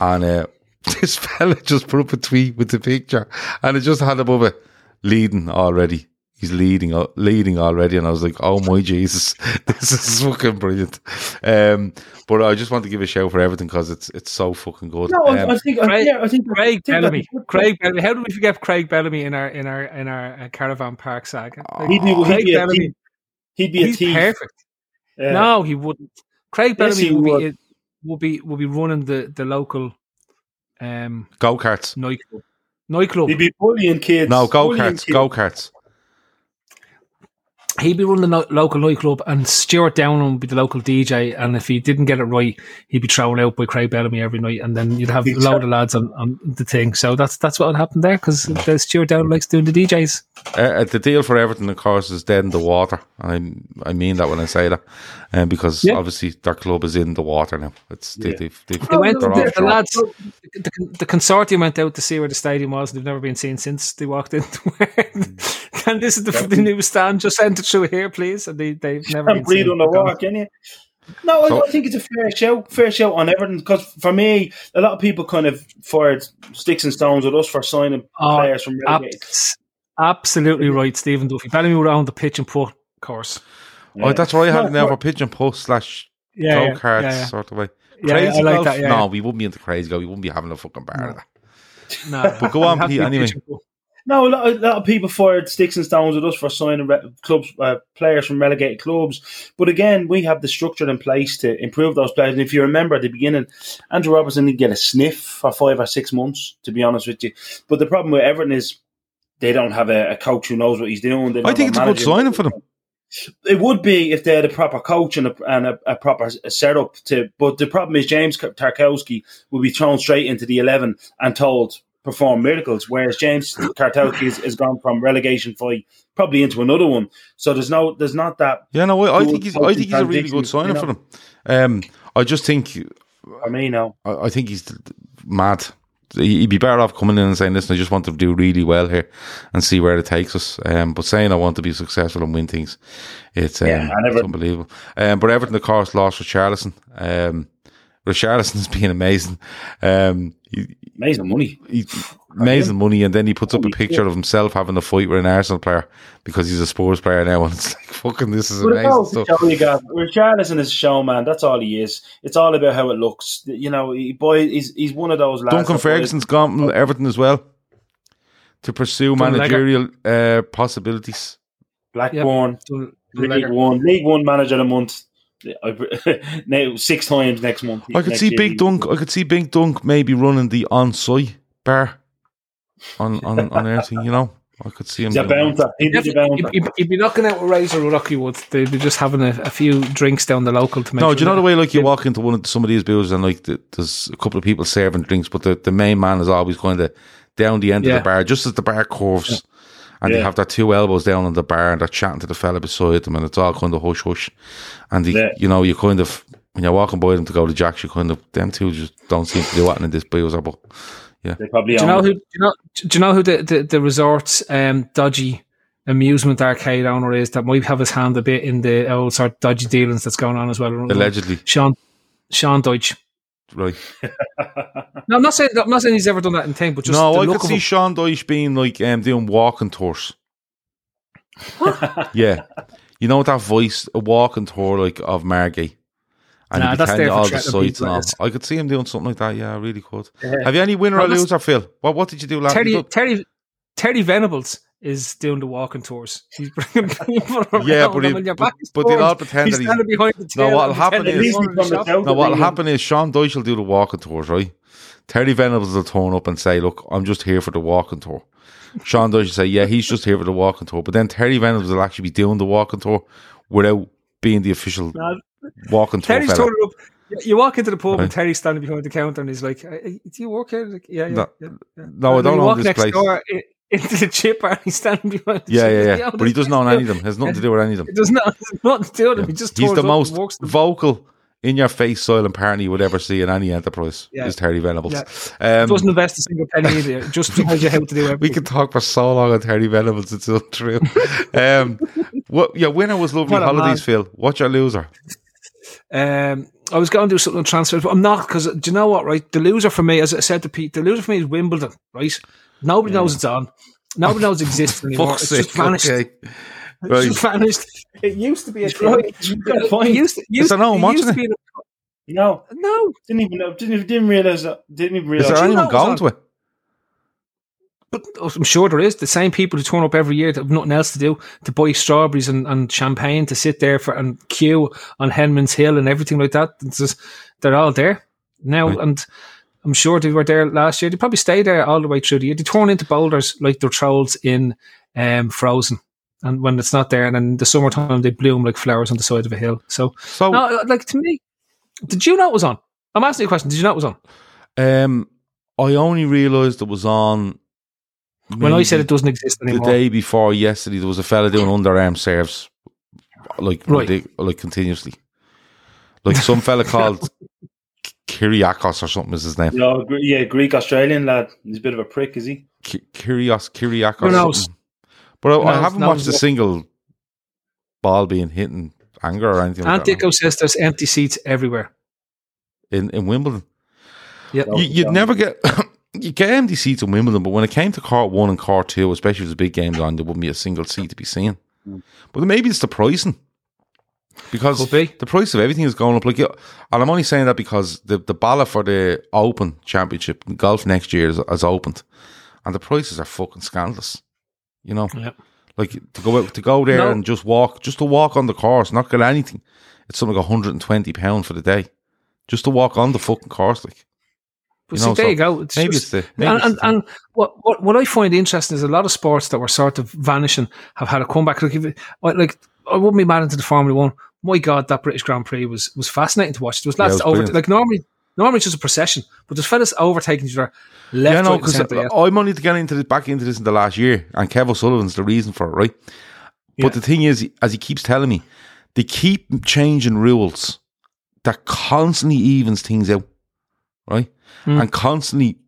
And uh, this fella just put up a tweet with the picture and it just had above it leading already. He's leading, leading already, and I was like, "Oh my Jesus, this is fucking brilliant." Um, but I just want to give a shout for everything because it's it's so fucking good. No, I, Um, I think, Craig- yeah, I think Craig I Bellamy. Craig Bellamy. How did we forget Craig Bellamy in our in our in our uh, caravan park saga? Like, He'd be, he'd be Bellamy. thief. He'd be a He's thief. perfect. Yeah. No, he wouldn't. Craig Yes, Bellamy he will would. be will be will be running the the local um go karts, nightclub. Nightclub. He'd be bullying kids. no go bullying karts, go karts. He'd be running the no- local nightclub, and Stewart Downing would be the local DJ. And if he didn't get it right, he'd be thrown out by Craig Bellamy every night, and then you'd have a load of lads on, on the thing. So that's that's what would happen there because Stewart Downing likes doing the DJs. Uh, the deal for Everton, of course, is dead in the water. And I I mean that when I say that, um, because Yeah. obviously their club is in the water now. It's they, Yeah. they've, they've, They went, the, the lads, the, the consortium went out to see where the stadium was, and they've never been seen since they walked in. and this is the, the new stand. Just enter through here, please. And they, they've never Can't been breathe on the walk, can you? No, So- I, I think it's a fair shout, fair shout on everything. because for me, a lot of people kind of fired sticks and stones at us for signing Oh, players from relegated. Abs- absolutely right, Stephen Duffy. Bellamy would own the pitch and put course. Oh, that's right. I had No, it now no. for pigeon post slash Yeah, go yeah, karts yeah, yeah. sort of way. Yeah, Crazy I like golf? that. Yeah, No, we wouldn't be into crazy golf. We wouldn't be having a fucking bar of that. No, But go on, it'd have to Pete, anyway. No, a lot, a lot of people fired sticks and stones at us for signing re- clubs, uh, players from relegated clubs. But again, we have the structure in place to improve those players. And if you remember at the beginning, Andrew Robertson didn't get a sniff for five or six months, to be honest with you. But the problem with Everton is they don't have a, a coach who knows what he's doing. I think it's a good signing for them. It would be if they had a proper coach and a, and a, a proper setup to. But the problem is James Tarkowski will be thrown straight into the eleven and told perform miracles, whereas James Tarkowski has, is gone from relegation fight probably into another one. So there's no, there's not that. Yeah, no, I, I think he's. I think he's a really good signing you for know. them. Um, I just think. For me, no. I, I think he's mad. He'd be better off coming in and saying, "Listen, I just want to do really well here and see where it takes us." Um, but saying I want to be successful and win things, it's, um, Yeah, it's unbelievable. Um, but Everton, of course, lost Richarlison. Um, Richarlison has been amazing. Um, he, Amazing money. he, amazing money, and then he puts up a picture of himself having a fight with an Arsenal player because he's a Spurs player now, and it's like fucking this is But amazing it's stuff. all show you got. Richarlison is a showman. That's all he is. It's all about how it looks. You know, he, boy, he's he's one of those lads. Duncan that boys- Ferguson's gone from Everton as well to pursue Done managerial uh, possibilities. Blackburn, Dun- League League One, League One manager of the month. I, now six times next month. I could see year. Big Dunk. I could see Big Dunk maybe running the on-site bar on on on everything. You know, I could see him. He's a doing that. bouncer. He'd be the He'd, bouncer. he'd- he'd be knocking out a razor with Rocky Wood. They'd be just having a, a few drinks down the local to make No, sure do you know that- the way like you walk into one of some of these booths and like the, there's a couple of people serving drinks, but the, the main man is always going to down the end Yeah. of the bar, just as the bar curves, and they have their two elbows down on the bar and they're chatting to the fella beside them, and it's all kind of hush hush, and the, Yeah. you know you kind of when you're walking by them to go to Jacks, you kind of them two just don't seem to do anything in this boozer, but yeah. They probably Do you know who? Do you know? Do you know who the the, the resort's um, dodgy amusement arcade owner is? That might have his hand a bit in the old sort of dodgy dealings that's going on as well. allegedly, Sean Sean Dyche. right? No, I'm not saying I'm not saying he's ever done that in thing, but just no, the I look could see him. Sean Dyche being like um, doing walking tours. yeah, you know that voice, a walking tour like of Margate. And Nah, that's there all the threatening sites and all. I could see him doing something like that. Yeah, I really could. Have you any winner Well, or that's- loser, Phil? What What did you do last Terry week? Terry Terry Venables is doing the walking tours. He's bringing people around. Yeah, but and he- when your but- back is but they'll all pretend he's that he's- standing behind the No, till what'll happen is- he's From running the the shop. south. No, what'll happen is Sean Dyche will do the walking tours, right? Terry Venables will turn up and say, "Look, I'm just here for the walking tour." Sean Dyche will say, "Yeah, he's just here for the walking tour," but then Terry Venables will actually be doing the walking tour without being the official No, walking tour Terry's fella. up. You walk into the pub Right. and Terry's standing behind the counter and he's like, "Hey, "Do you work here?" Like, yeah, yeah, No, yeah, yeah. No, I don't know walk this next place. door into the chipper and he's standing behind. The Yeah, chip. yeah, yeah. Oh, but he doesn't know guy's any of them. Has nothing to do with any of them. It does not. Nothing to do with him. He just He's the most them. vocal, in your face silent partner you would ever see in any enterprise. Yeah. Is Terry Venables. Yeah. Um, doesn't invest a single penny either. Just tells you how to do everything. we could talk for so long on Terry Venables. It's untrue. um, what your winner was lovely What holidays. Phil. What's your loser? Um, I was going to do something on transfers, but I'm not because do you know what? Right, the loser for me, as I said to Pete, the loser for me is Wimbledon. Right, nobody knows it's on. Nobody knows it exists anymore. Fuck's It's just sake. vanished. Okay. Right. just vanished. It used to be a thing. right. You've It point. used to, used, I know, it used to be No, a- no, didn't even know. Didn't even, didn't realize that. Didn't even realize. Is there anyone going to it? but I'm sure there is the same people who turn up every year that have nothing else to do to buy strawberries and, and champagne to sit there for and queue on Henman's Hill and everything like that. It's just, they're all there now, Right. and I'm sure they were there last year. They probably stay there all the way through the year. They turn into boulders like they're trolls in um, Frozen. And when it's not there, and in the summertime they bloom like flowers on the side of a hill. So, So, no, like to me, did you know it was on? I'm asking you a question. Did you know it was on? um, I only realised it was on. When I said it doesn't exist anymore. the day before yesterday, there was a fella doing underarm serves, like Right. ridic- like continuously, like some fella called Kyriakos or something is his name. No, yeah, Greek Australian lad. He's a bit of a prick, is he? Ki- Kyrgios, Kyriakos. Who knows? something. But I, I haven't watched a single ball being hit in anger or anything like that Antico says there's empty seats everywhere. in, in Wimbledon. Yep. You, you'd never get you get empty seats in Wimbledon, but when it came to court one and court two, especially if there's big games on, there wouldn't be a single seat to be seen. Mm. But maybe it's the pricing. Because Could be. the price of everything is going up. Like, and I'm only saying that because the the ballot for the Open Championship golf next year has, has opened, and the prices are fucking scandalous. You know, Yep. like to go out, to go there No. and just walk, just to walk on the course, not get anything. It's something like 120 pound for the day, just to walk on the fucking course. Like, You see, know, there so you go. It's maybe just- it's the- maybe and, it's and, the and what, what what I find interesting is a lot of sports that were sort of vanishing have had a comeback. Like, if it, like- I wouldn't be mad into the Formula One. My God, that British Grand Prix was was fascinating to watch. There was Yeah, it was over brilliant. like normally normally it's just a procession, but there's fellas overtaking each other left, yeah, no, right, because yeah. I'm only to get into this, back into this in the last year, and Kev O'Sullivan's the reason for it, right? Yeah. But the thing is, as he keeps telling me, they keep changing rules that constantly evens things out, right? Hmm. And constantly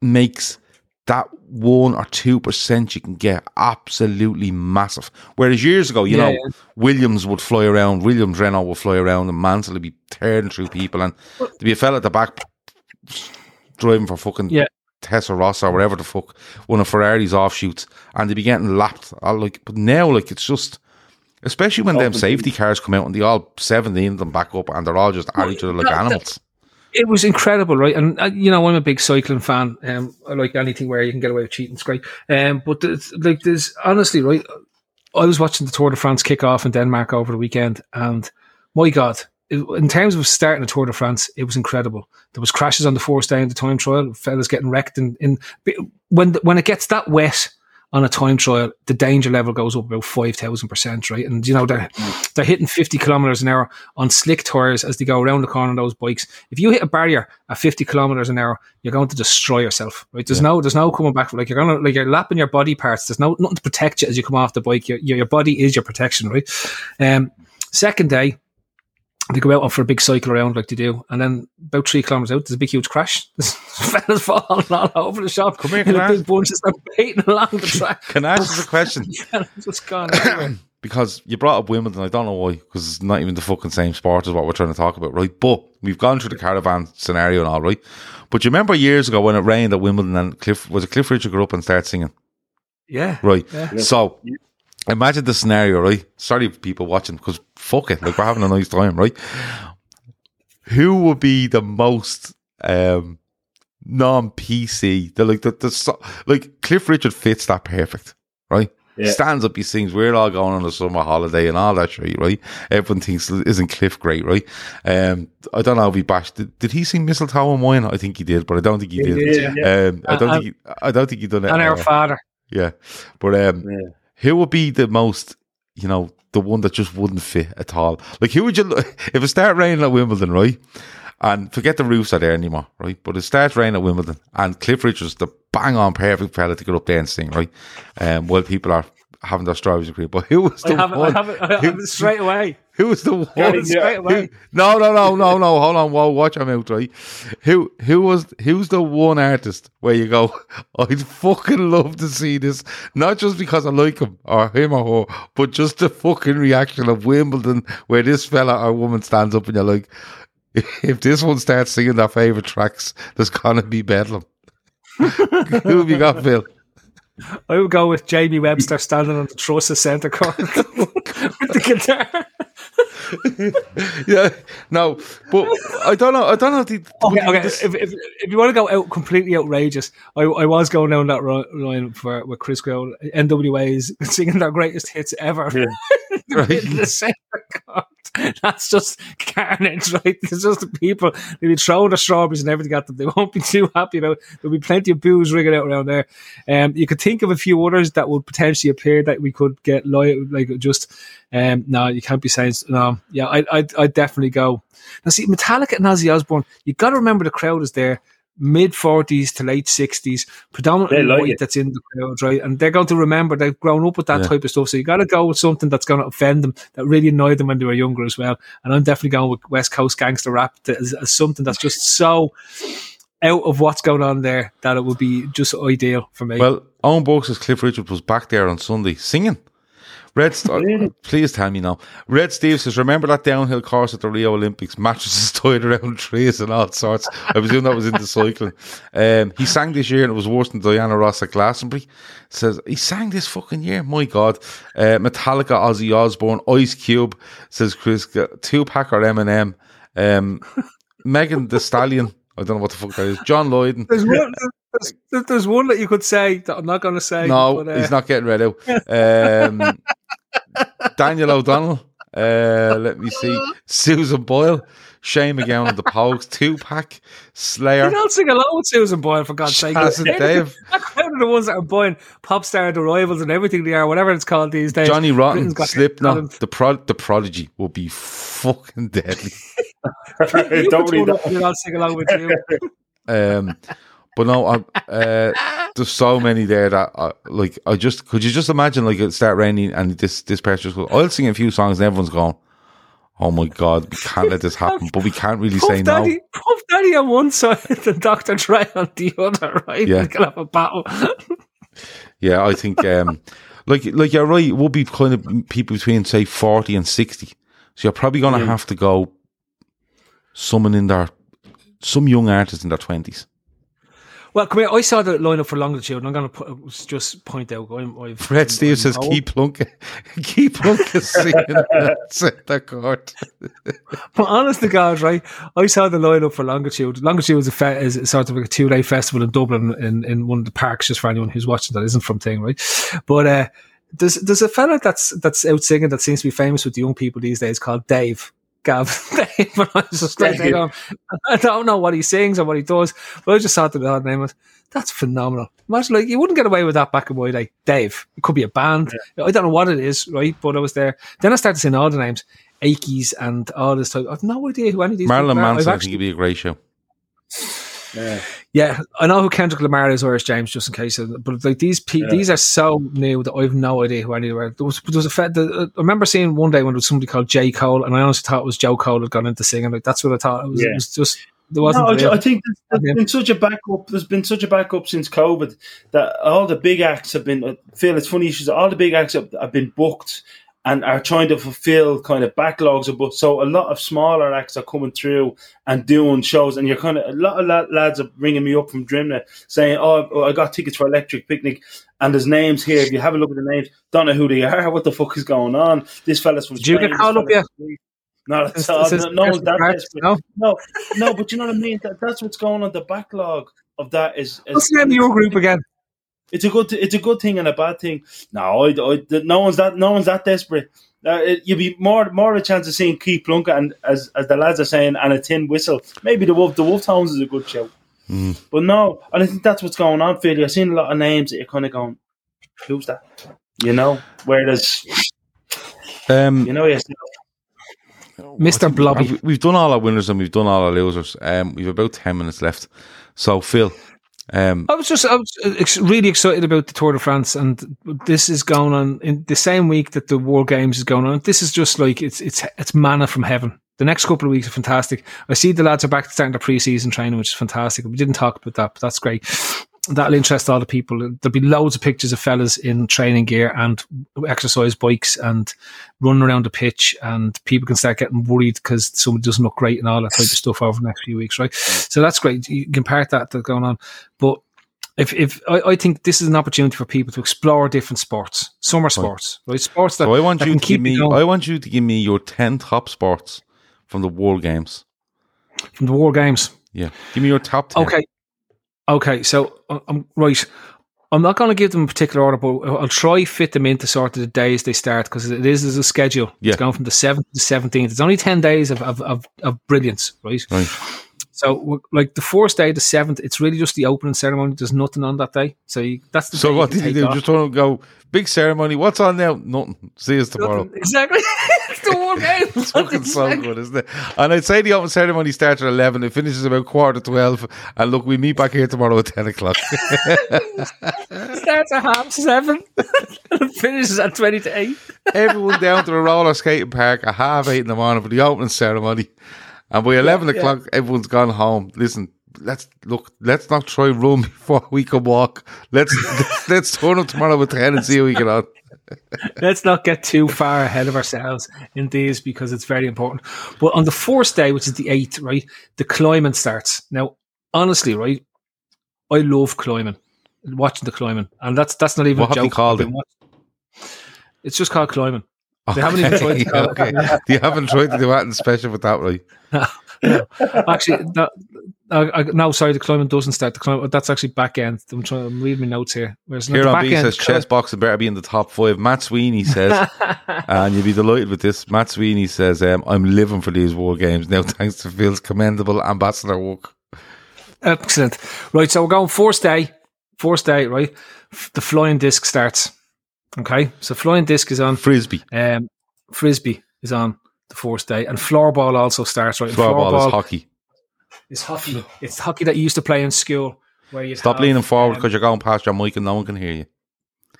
makes that one or two percent you can get absolutely massive. Whereas years ago, you Yeah, know, yeah. Williams would fly around, Williams Renault would fly around, and Mansell would be tearing through people, and there'd be a fella at the back driving for fucking Yeah. Toro Rosso or whatever the fuck, one of Ferrari's offshoots, and they'd be getting lapped. I like, but now, like, it's just, especially when them safety cars come out and they all seventeen of them back up, and they're all just at each other like animals. It was incredible, right? And uh, you know, I'm a big cycling fan. Um, I like anything where you can get away with cheating. It's great. Um, but there's, like, there's honestly, right? I was watching the Tour de France kick off in Denmark over the weekend, and my God, it, in terms of starting a Tour de France, it was incredible. There was crashes on the first day in the time trial, fellas getting wrecked. In, in when when it gets that wet on a time trial, the danger level goes up about five thousand percent, right? And you know they're they're hitting fifty kilometers an hour on slick tires as they go around the corner on those bikes. If you hit a barrier at fifty kilometers an hour, you're going to destroy yourself, right? There's yeah. no there's no coming back. Like you're gonna like you're lapping your body parts. There's no nothing to protect you as you come off the bike. Your your, your body is your protection, right? Um, second day they go out for a big cycle around like they do, and then about three kilometers out, there's a big huge crash. There's fellas falling all over the shop. Come here, in a big bunch, start beating along the track. Can I ask you a question? just gone because you brought up Wimbledon. I don't know why, because it's not even the fucking same sport as what we're trying to talk about, right? But we've gone through the caravan scenario and all, right? But you remember years ago when it rained at Wimbledon and Cliff was it Cliff Richard grew up and started singing? Yeah, right. Yeah. So imagine the scenario, right? Sorry, people watching, because fuck it, like we're having a nice time, right? Who would be the most um, non PC? The like the, the like Cliff Richard fits that perfect, right? Yeah. Stands up, he sings. We're all going on a summer holiday and all that shit, right? Everyone thinks isn't Cliff great, right? Um, I don't know if he bashed. Did, did he sing Mistletoe and Wine? I think he did, but I don't think he, he did. did yeah. um, I don't uh, think. He, I don't think he done it. And our uh, father. Yeah, but um, yeah. Who would be the most? You know, the one that just wouldn't fit at all. Like, who would you, if it started raining at Wimbledon, right? And forget the roofs are there anymore, right? But it starts raining at Wimbledon and Cliff Richards, the bang on perfect fella to get up there and sing, right? Um, while people are having their strawberries and cream. But who was the I have one? I have it, I have who, straight away. Who was the one? Yeah, straight away. Who, no, no, no, no, no. Hold on, whoa, watch him out, right? Who, who was, who's the one artist where you go, I'd fucking love to see this, not just because I like him or him or her, but just the fucking reaction of Wimbledon where this fella or woman stands up and you're like, if this one starts singing their favourite tracks, there's gonna be bedlam. Who have you got, Phil? I would go with Jamie Webster standing on the truss of centre court with the guitar. yeah, no, but I don't know. I don't know. The, okay, okay. This... If, if, if, you want to go out completely outrageous, I, I was going down that line for with Chris Grow, NWA's singing their greatest hits ever. Yeah. right. the centre court. That's just carnage, right? It's just the people. They'll be throwing the strawberries and everything at them. They won't be too happy about it. There'll be plenty of booze ringing out around there. Um, you could think of a few others that would potentially appear that we could get loyal, like just, um, no, you can't be saying, no, yeah, I, I, I definitely go. Now see, Metallica and Ozzy Osbourne, you got to remember the crowd is there mid 40s to late 60s, predominantly like white it. that's in the crowd, right? And they're going to remember they've grown up with that yeah. type of stuff. So you got to go with something that's going to offend them, that really annoyed them when they were younger as well. And I'm definitely going with West Coast gangster rap as, as something that's just so out of what's going on there that it would be just ideal for me. Well, Owen Burks' Cliff Richard was back there on Sunday singing. Red, St- please tell me now. Red Steve says, remember that downhill course at the Rio Olympics? Mattresses tied around trees and all sorts. I presume that was in the cycling. Um, he sang this year and it was worse than Diana Ross at Glastonbury. Says, he sang this fucking year. My God. Uh, Metallica, Ozzy Osbourne, Ice Cube, says Chris, Tupac or Eminem. Um, Megan Thee Stallion. I don't know what the fuck that is. John Lloyd. There's one, there's, there's one that you could say that I'm not going to say. No, but, uh... he's not getting read out. Um, Daniel O'Donnell. Uh, let me see. Susan Boyle. Shane MacGowan of the Pogues. Tupac. Slayer. You don't sing along with Susan Boyle, for God's sake. Dave. They're the ones that are buying pop star the rivals and everything they are, whatever it's called these days. Johnny Rotten, Slipknot, the, pro- the Prodigy will be fucking deadly. you don't read that. I'll sing along with you. Um, but no, I, uh, there's so many there that uh, like I just could you just imagine like it start raining and this this person goes, I'll sing a few songs and everyone's going, Oh my god, we can't let this happen, but we can't really Puff say Daddy, no. Puff Daddy on one side and Dr. Dre on the other, right? Yeah. We can have a battle. yeah, I think um like like you're right, it will be kind of people between say forty and sixty. So you're probably gonna yeah. have to go someone in their some young artists in their twenties. Well, come here. I saw the lineup for longitude, and I'm going to put, just point out. I'm, I've, Fred Steve says, "Keep plunking, keep plunking, set the court." but honest to God, right? I saw the lineup for longitude. Longitude is a fe- is sort of like a two day festival in Dublin, in, in one of the parks. Just for anyone who's watching that isn't from thing, right? But uh, there's there's a fella that's that's out singing that seems to be famous with the young people these days called Dave. Gav. but I was just like, Thank you. on. I don't know what he sings or what he does, but I just thought to the name was that's phenomenal. Imagine like you wouldn't get away with that back in my day. Dave. It could be a band. I don't know what it is, right? But I was there. Then I started seeing all the names. Akies and all this type. I've no idea who any of these Marilyn people. I've Manson, I think it'd be a great show. Yeah. Yeah, I know who Kendrick Lamar is or is James, just in case. uh, But like these, pe- Yeah. these are so new that I've no idea who any of them are. There was, there was a the, I remember seeing one day when there was somebody called J Cole, and I honestly thought it was Joe Cole had gone into singing. Like that's what I thought. It was, Yeah. it was just there wasn't. No. I, think there's, there's been such a backup. There's been such a backup since COVID that all the big acts have been. I feel it's funny. All the big acts have, have been booked and are trying to fulfill kind of backlogs of books. So a lot of smaller acts are coming through and doing shows. And you're kind of a lot of lads are ringing me up from Drimnagh saying, "Oh, I got tickets for Electric Picnic." And there's names here. If you have a look at the names, don't know who they are. What the fuck is going on? This fella's from Did you get called up Greece. Not at all. No, no one's that cards, desperate. no? No, no, but you know what I mean. That, that's what's going on. The backlog of that is. is What's the name of your group again? It's a good. It's a good thing and a bad thing. No, I, I, no one's that. No one's that desperate. Uh, it, you'd be more more of a chance of seeing Keith Plunker and as as the lads are saying, and a tin whistle. Maybe the Wolf the Wolf Tones is a good show. But no, and I think that's what's going on, Phil. I've seen a lot of names that you're kind of going, who's that? You know, whereas Um, you know, yes, Mr. Blobby. we- We've done all our winners and we've done all our losers. Um, we've about ten minutes left. So Phil, um, I was just I was really excited about the Tour de France, and this is going on in the same week that the World Games is going on. This is just like it's it's it's manna from heaven. The next couple of weeks are fantastic. I see the lads are back to starting their pre-season training, which is fantastic. We didn't talk about that, but that's great. That'll interest all the people. There'll be loads of pictures of fellas in training gear and exercise bikes and running around the pitch, and people can start getting worried because someone doesn't look great and all that type of stuff over the next few weeks, right? So that's great. You can part that that's going on, but if if I, I think this is an opportunity for people to explore different sports, summer sports, right? Sports that so I want that you to give me. going I want you to give me your ten top sports from the World Games. from the War Games. Yeah, give me your top ten. Okay, okay. So uh, I'm right. I'm not going to give them a particular order, but I'll try fit them into sort of the days they start because it is as a schedule. Yeah. It's going from the seventh to the seventeenth. It's only ten days of of, of, of brilliance, right? Right. So like the first day, the seventh, it's really just the opening ceremony. There's nothing on that day, so you, that's the So what did you do? off. Just want to go big ceremony. What's on now? Nothing. See us tomorrow. Nothing. Exactly. It's the War Games. It's fucking so good, isn't it? And I'd say the open ceremony starts at 11, it finishes about quarter to 12. And look, we meet back here tomorrow at 10 o'clock. starts at half seven and finishes at twenty to eight. Everyone down to the roller skating park at half eight in the morning for the opening ceremony. And by 11 o'clock, everyone's gone home. Listen, let's look, let's not try run before we can walk. Let's, let's, let's turn up tomorrow at 10 and see how we get on. Let's not get too far ahead of ourselves in these because it's very important. But on the fourth day, which is the eighth, right, the climbing starts. Now, honestly, right, I love climbing, watching the climbing, and that's that's not even What a have you joke. called watch- It's just called climbing. Oh, they haven't even tried to it okay. You haven't tried to do anything special with that, right? Actually, that, uh, I, no, sorry, the climbing doesn't start. The climb, that's actually back end. I'm trying. I'm reading my notes here. Whereas on B end, says chess boxing better be in the top five. Matt Sweeney says, and you'll be delighted with this. Matt Sweeney says, um, "I'm living for these war games now, thanks to Phil's commendable ambassador work." Excellent. Right, so we're going fourth day. Fourth day, right? The flying disc starts. Okay, so flying disc is on. Frisbee, Um, frisbee is on the fourth day, and floorball also starts. Right, And floorball is hockey. Is hockey. It's hockey that you used to play in school, where you Stop leaning forward um, because you're going past your mic and no one can hear you.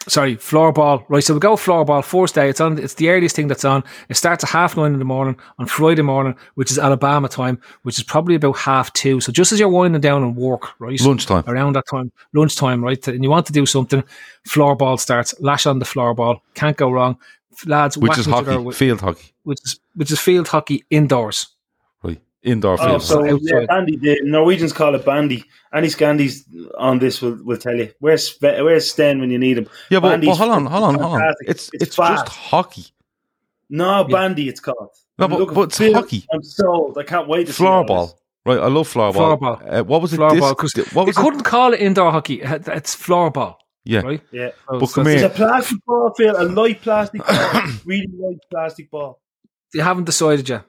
sorry, floorball. Right, so we go floorball. Fourth day. It's on. It's the earliest thing that's on. It starts at half nine in the morning on Friday morning, which is Alabama time, which is probably about half two. So just as you're winding down and work, right? Lunchtime. around that time, lunchtime, right? And you want to do something, floorball starts, lash on the floorball, can't go wrong. Lads, Which is hockey, with- field hockey, which is which is field hockey indoors. Right? Indoor Oh, field. so yeah, bandy. The Norwegians call it bandy. Any Scandies on this will, will tell you where's Spe- where's Sten when you need him. yeah, but, but hold on, hold on, hold on. It's It's it's, just hockey. No, bandy. It's called. No, but- looking but for it's Phil. hockey. I'm sold. I can't wait to see all Floorball, right? I love floorball. Floorball. Uh, what was it? Floorball, Disc- because what they was it? couldn't call it indoor hockey. It's floorball, Yeah, right? Yeah, So But come it's- it's here. a plastic ball, Phil. A light plastic ball, really light plastic ball. You haven't decided yet.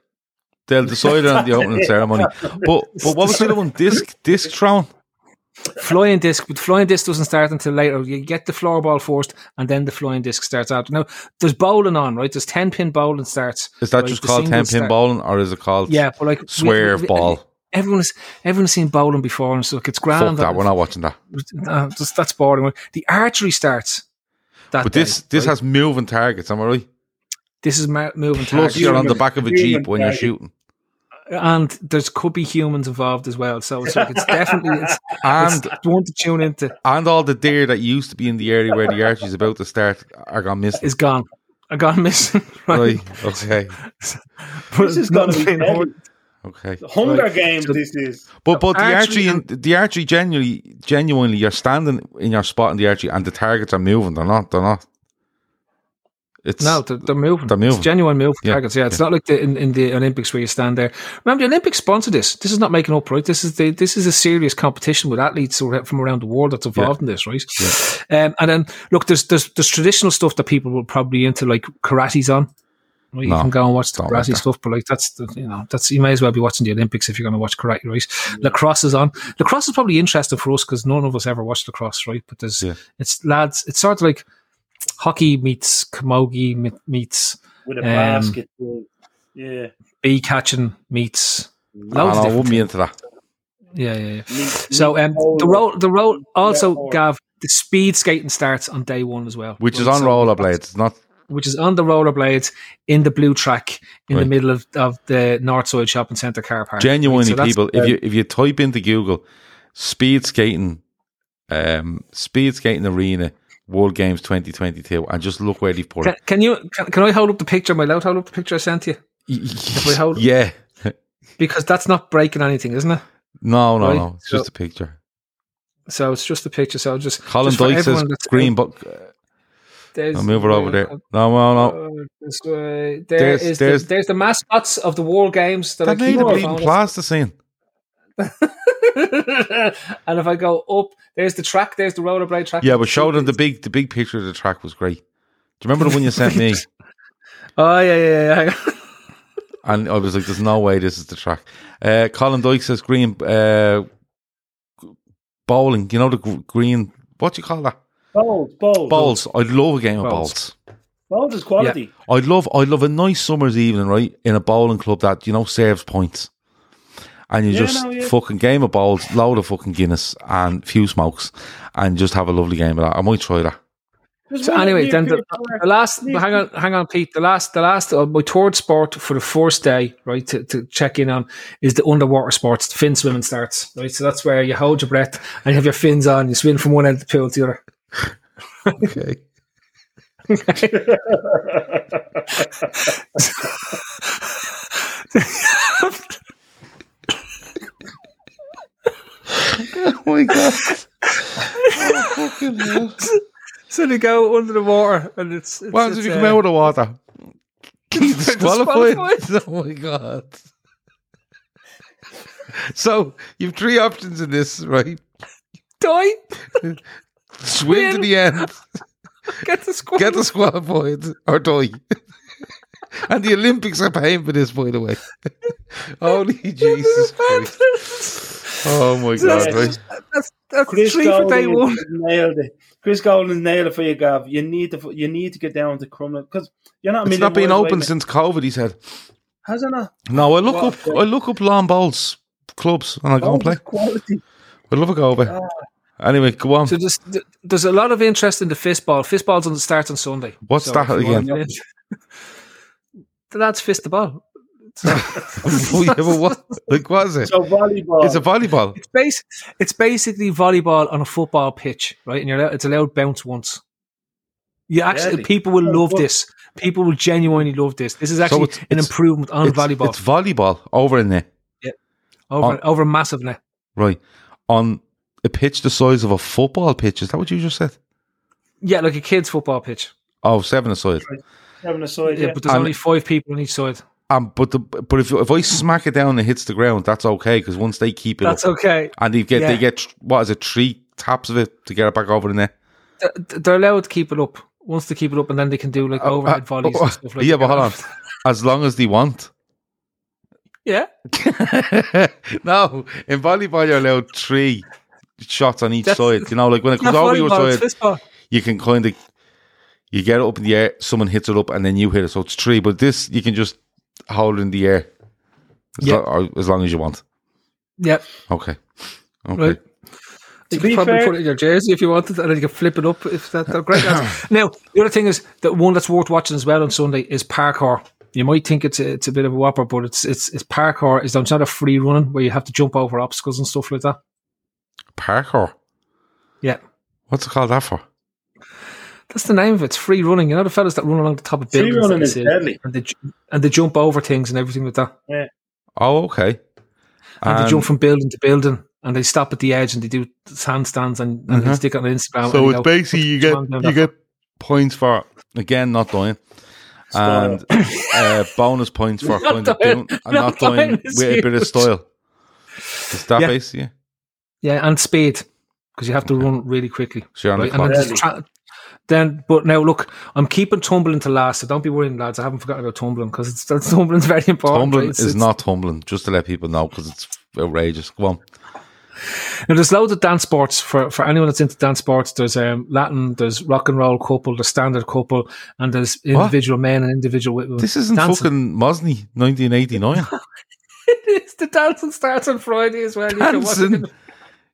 They'll decide on the opening ceremony. But but what was the other one? Disc disc throwing. flying disc, but flying disc doesn't start until later. You get the floorball first, and then the flying disc starts after. Now, there's bowling on, right? There's ten pin bowling starts. Is that right? just The called ten pin start- bowling, or is it called Yeah, but like we- swerve we- ball? Everyone's everyone's seen bowling before, and so like, it's Fuck grand. that. We're not watching that. uh, just, that's boring. The archery starts. That But day, this this right? has moving targets. Am I right? this is ma- moving Plus, targets. you're on the back of a jeep when you're shooting, and there's could be humans involved as well. So it's like it's definitely it's, and it's one to tune into and all the deer that used to be in the area where the archery's about to start are gone missing. is gone. I gone missing. Right. Right. Okay. But This is it's going not to be been heavy. hard. Okay. Hunger Right. Games. So- this is. But but the Archery archery in, um, the archery genuinely genuinely you're standing in your spot in the archery and the targets are moving. They're not. They're not. It's No, they're, they're moving. They're moving. It's genuine moving Yeah, targets. Yeah, it's not like the, in, in the Olympics where you stand there. Remember, the Olympics sponsor this. This is not making up, right? This is the this is a serious competition with athletes from around the world that's involved in this, right? Um, and then look, there's, there's there's traditional stuff that people will probably into, like karate's on. Right? You No, can go and watch the don't like karate stuff, but like that's the, you know that's you may as well be watching the Olympics if you're going to watch karate, right? Lacrosse is on. Lacrosse is probably interesting for us because none of us ever watched lacrosse, right? But there's Yeah. it's lads. It's sort of like hockey meets camogie meets With a Um, basket. Yeah. bee catching meets I, loads don't know, of I different wouldn't be into that. yeah yeah yeah Meat- so um polo. the roll the roll also or- gav the speed skating starts on day one as well Which is on so- rollerblades. Not. which is on the rollerblades in the blue track in the middle of, of the Northside Shopping Centre car park Genuinely, Right, so people. If you if you type into Google, speed skating, um, speed skating arena, World Games 2022, and just look where they've put can, it. can you can, can I hold up the picture am I allowed to hold up the picture I sent you we hold- yeah. because that's not breaking anything isn't it No, no, Right, no. It's so- just a picture. so it's just a picture so just Colin just Dyke says green book. I'll move it over there. No, no, no. Uh, this way. There There's- is there's- the, there's the mascots of the World Games that, I That keep made a on plasticine. and if I go up, there's the track. There's the rollerblade track. Yeah, but show them the big the big picture of the track was great. Do you remember the one you sent me? Oh yeah, yeah, yeah. And I was like, "There's no way this is the track." Uh, Colin Dyke says green uh, bowling. You know the green. What do you call that? Bowls, bowls. Bowls. I'd love a game of Bowls. bowls. Bowls is quality. I'd love. I'd love a nice summer's evening, right, in a bowling club that you know serves points, and you Yeah, just no, yeah. fucking game of bowls, load of fucking Guinness and few smokes, and just have a lovely game of that. I might try that. So anyway, then the, the last. Hang on, hang on, Pete. The last, the last. Uh, my third sport for the first day, right, to, to check in on is the underwater sports. The fin swimming starts, right. So that's where you hold your breath and you have your fins on. You swim from one end of the pool to the other. Okay. oh my god! Oh, fucking hell. So they go under the water, and it's. it's if it's, you come uh, out of the water? Disqualified. Oh my god! So you've three options in this, right? Die. Swim to the end, Get the squad. get disqualified, or die. and the Olympics are paying for this, by the way. Holy Jesus Christ! Oh my god! Right? That's, that's Chris three for day one. nailed it. Chris Golden nailed it for you, Gav. You need to you need to get down to Crumlin because you're not. It's not been open away. since COVID. He said. Has it not? No, I look What? up. I look up lawn bowls clubs and I go and oh, play. Oh, quality. I'd love a go over. Ah. Anyway, go on. So there's, there's a lot of interest in the fistball. Fistball's on the start on Sunday. What's So that you again? want to- the lads fist the ball. So oh, yeah, but what? Like, what is it? So volleyball. It's a volleyball. it's, bas- it's basically volleyball on a football pitch, right? And you're allowed, it's allowed bounce once. You actually, Really? people will Oh, love this. People will genuinely love this. This is actually it's- an it's- improvement on It's, volleyball it's volleyball over in there, Yeah, over on- over a massive net. right? On a pitch the size of a football pitch. Is that what you just said? Yeah, like a kids' football pitch. Oh, seven aside. having a side. Yeah, Yeah, but there's And- only five people on each side. Um, but the but if if I smack it down and it hits the ground, that's okay because once they keep it That's up okay. and they get yeah. they get what is it three taps of it to get it back over the net. They're- allowed to keep it up. Once they keep it up, and then they can do like overhead uh, volleys uh, and stuff like yeah, that. but hold on. As long as they want. Yeah. no, in volleyball you're allowed three shots on each That's- side. You know, like when it comes over your side, you can kind of you get it up in the air, someone hits it up, and then you hit it. So it's three. But this you can just hold it in the air as, Yeah. lo- or as long as you want. Yep. Okay, okay. Right. You could probably fair- put it in your jersey if you wanted, and then you can flip it up if that, they're great. lads. now, the other thing is that one that's worth watching as well on Sunday is parkour. You might think it's a, it's a bit of a whopper, but it's it's it's parkour. It's not a free running where you have to jump over obstacles and stuff like that. Parkour. Yeah, What's it called that for? That's the name of it. It's free running. You know the fellas that run along the top of Free buildings, running is see, deadly. and they and they jump over things and everything like that. Yeah. Oh, okay. And they jump from building to building, and they stop at the edge and they do handstands and, and they Mhm. stick it on Instagram. so and it's they go, basically you get "Come on, down you that get points for again not dying. And uh, bonus points for Not kind of doing and Not not dying dying is with a bit of style. Is that Yeah. basically? Yeah. Yeah, and speed because you have to run really quickly. So you're on Right? the And then, there's tra- then, but now look, I'm keeping tumbling to last, so don't be worrying, lads. I haven't forgotten about tumbling because it's that's, tumbling's very important. Tumbling right? It's- is it's- not tumbling, just to let people know because it's outrageous. Go on. Now, there's loads of dance sports for, for anyone that's into dance sports. There's um, Latin, there's rock and roll couple, there's standard couple, and there's individual men and individual women. This isn't dancing. fucking Mosney 1989. it's the dancing starts on Friday as well. You can watch it dancing.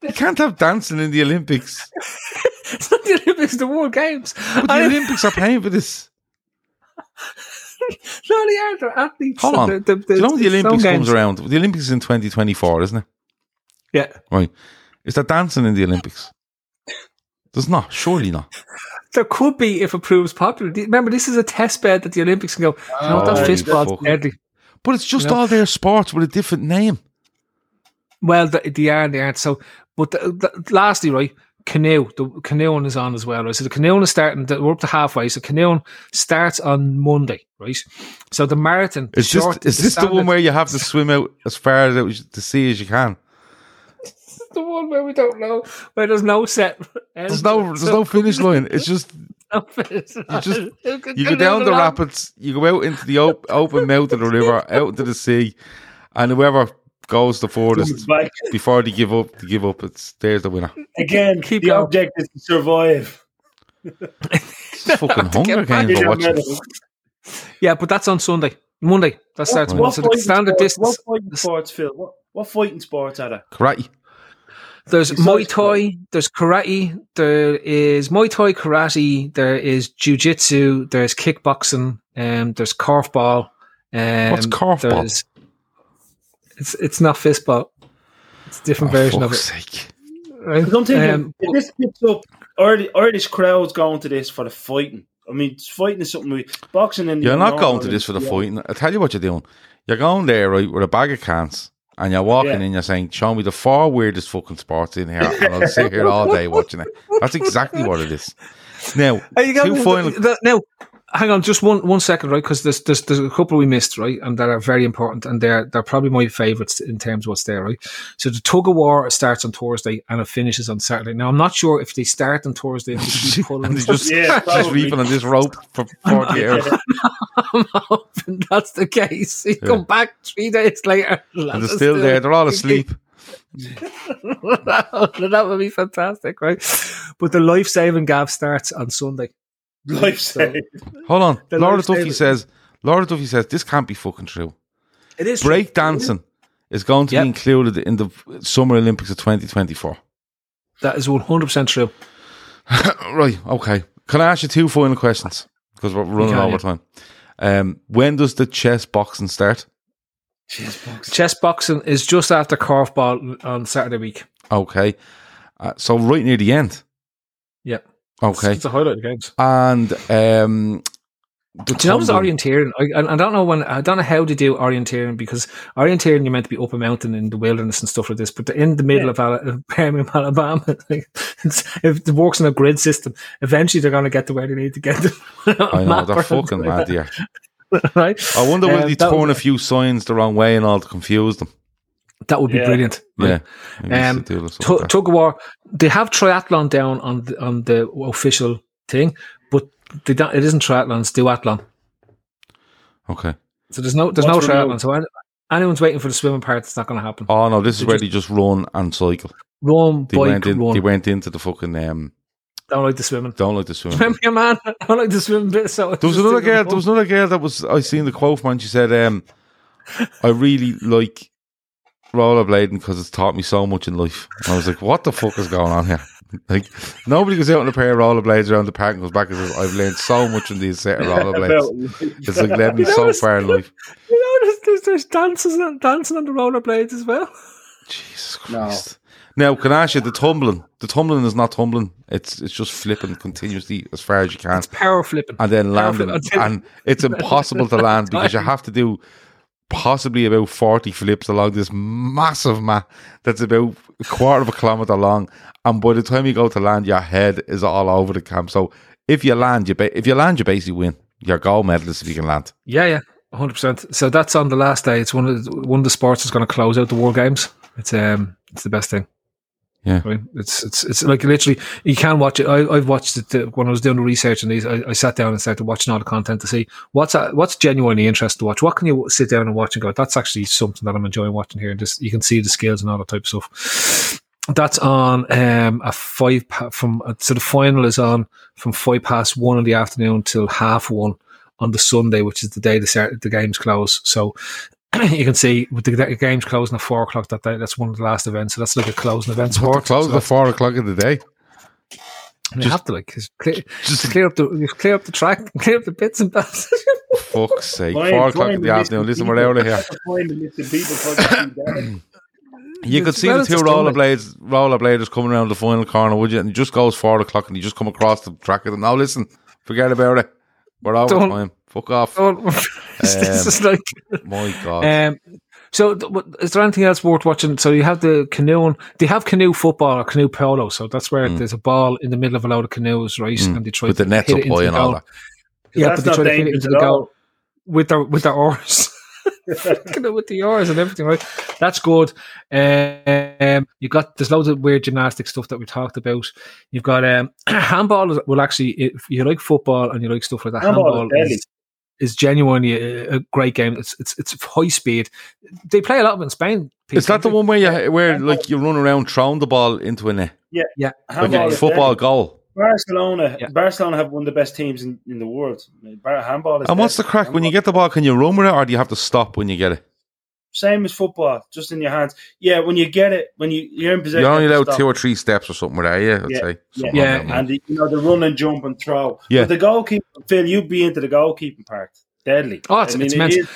You can't have dancing in the Olympics. It's not the Olympics, the World Games. But the I- Olympics are paying for this. No, they are. They're athletes. Hold on. The, the, Do you know when the Olympics some comes games. around? The Olympics is in 2024, isn't it? Yeah. Right. Is there dancing in the Olympics? There's not. Surely not. There could be if it proves popular. Remember, this is a test bed that the Olympics can go. You know what, Oh, that fist ball's deadly. But it's just You know? all their sports with a different name. Well, the, they are and they aren't. So, but the, the, lastly, right, canoe. The canoeing is on as well, right? So the canoeing is starting. The, we're up to halfway. So canoeing starts on Monday, right? So the marathon. Is this, is this the one where you have to swim out as far as out to sea as you can? the one where we don't know where there's no set? There's no there's no finish line. It's just You just- you go down the rapids, you go out into the op- open mouth of the river, out into the sea, and whoever goes the furthest Like, before they give up, they give up. It's there's the winner. again, Keep the going. object is to survive. It's fucking to Hunger back Games Yeah, for watching. Yeah, but that's on Sunday. Monday. That starts What- Monday. So the standard sports- distance. What fighting sports, Phil? What, what fighting sports are there? Karate. There's Besides Muay Thai, there's karate, there is Muay Thai karate, there is jiu-jitsu, there's kickboxing, um, there's korfball. Um, What's korfball? There's- It's it's not fistball. It's a different Oh, version of fuck's it. sake. Right? Because I'm thinking, Um, if this picks up, Irish, Irish crowds going to this for the fighting. I mean, fighting is something we boxing In You're not going to this for the fighting. I tell you what you're doing. You're going there right with a bag of cans, and you're walking Yeah. in. You're saying, "Show me the four weirdest fucking sports in here, and I'll sit here all day watching it." That's exactly what it is. Now, Hey, you got- two final. the- now, hang on, just one one second, right? Because there's, there's there's a couple we missed, right, and that are very important, and they're they're probably my favourites in terms of what's there, right? So the tug of war starts on Thursday and it finishes on Saturday. Now I'm not sure if they start on Thursday and they keep pulling. and they just, Yeah, just probably. reaping on this rope for 40 hours. I'm hoping that's the case. You Yeah. come back three days later, And they're still there. They're all asleep. that would be fantastic, right? But the life saving gav starts on Sunday. Life saving. Hold on. The Laura Duffy saving- says, Laura Duffy says, this can't be fucking true. It is Break dancing is going to Yep. be included in the Summer Olympics of 2024. That is one hundred percent true. right, okay. Can I ask you two final questions? Because we're running over yeah. time. Um, when does the chess boxing start? Jeez, box. Chess boxing is just after korfball on Saturday week. Okay. Uh, so right near the end. Yep. Okay. It's a highlight of the games. And um, the Do you know what's tumbling- orienteering? I, I I don't know when I don't know how to do orienteering because orienteering you're meant to be up a mountain in the wilderness and stuff like this, but in the middle of of Birmingham, Alabama, like, it's, if it works in a grid system, eventually they're going to get to where they need to get to. I know, they're fucking mad here. right? I wonder will Um, they that turn was- a few signs the wrong way and all to confuse them. That would be Yeah. brilliant. Yeah. Maybe they Um, should do this Tu- like that. tug of war. They have triathlon down on the, on the official thing, but they don't, it isn't triathlon; it's duathlon. okay. So there's no there's What's no remote? triathlon. So Anyone's waiting for the swimming part, it's not going to happen. Oh no, this is They where just- they just run and cycle. Run, They bike, went in. run. They went into the fucking um. Don't like the swimming. Don't like the swimming. Remember your man? I don't like the swimming bit. So There was another girl. There was another girl that was. I seen the quote man. She said, um, "I really like rollerblading because it's taught me so much in life." I was like, "What the fuck is going on here?" Like nobody goes out in a pair of rollerblades around the park and goes back and says, "I've learned so much from these set of rollerblades." It's like led me You so it's- far in life. You know, there's, there's, there's dances and dancing on the rollerblades as well. Jesus No. Christ. Now, can I ask you the tumbling? The tumbling is not tumbling. It's it's just flipping continuously as far as you can. It's power flipping. and then Power landing, flip- until- and it's impossible to land because you have to do possibly about forty flips along this massive mat that's about a quarter of a kilometer long, and by the time you go to land, your head is all over the camp. So if you land, you ba- if you land, you basically win. You're gold medalist if you can land. Yeah, yeah, hundred percent. So that's on the last day. It's one of the, one of the sports that's going to close out the World Games. It's um, it's the best thing. Yeah. Right? It's it's it's like literally you can watch it. I, I've watched it uh, when I was doing the research and these. I, I sat down and started watching all the content to see what's uh, what's genuinely interesting to watch. What can you sit down and watch and go? That's actually something that I'm enjoying watching here. And just you can see the skills and all that type of stuff. That's on um, a five pa- from uh, so the final is on from five past one in the afternoon till half one on the Sunday, which is the day the the games close. So you can see with the, the games closing at four o'clock that day. That's one of the last events. So that's like a closing event sport. Close so at four o'clock in the day. you have to like just clear, just clear up the just clear up the track, clear up the bits and bits. Fuck's sake! Find- four o'clock in the the afternoon. Listen, we're out of people. here. Find the missing people for the team, You could It's see the two it's rollerblades, rollerbladers coming around the final corner, would you? And it just goes four o'clock, and you just come across the track of them. Now, listen, forget about it. We're over Don't- time. Fuck off. Oh, this is like My God. Um, so, th- what- is there anything else worth watching? So, you have the canoeing. They have canoe football or canoe polo. So that's where there's a ball in the middle of a load of canoes, right? And they try Mm. With to the nets hit up it high the and all that. Yeah, That's but they not try to hit it into the goal with their with their oars. Fucking it with the oars and everything, right? That's good. Um, you got there's loads of weird gymnastic stuff that we talked about. You've got um, handball. is- Will actually, if you like football and you like stuff like that, Handball is handball, deadly. is, is genuinely a, a great game. It's it's it's high speed. They play a lot of it in Spain. Is that the one where you where like you run around throwing the ball into a net, Yeah, like Handball a football goal? Barcelona, Yeah. Barcelona have one of the best teams in, in the world. Handball is And what's the deadly. crack when you get the ball? Can you run with it, or do you have to stop when you get it? Same as football, just in your hands. Yeah, when you get it, when you you're in possession, You're only you allowed two or three steps or something with that, yeah. I'd Yeah, say. Yeah, Something Yeah, like that, and the, you know the run and jump and throw. Yeah. but the goalkeeper, Phil, you'd be into the goalkeeping part. Deadly. Oh, it's- it's it immense. is-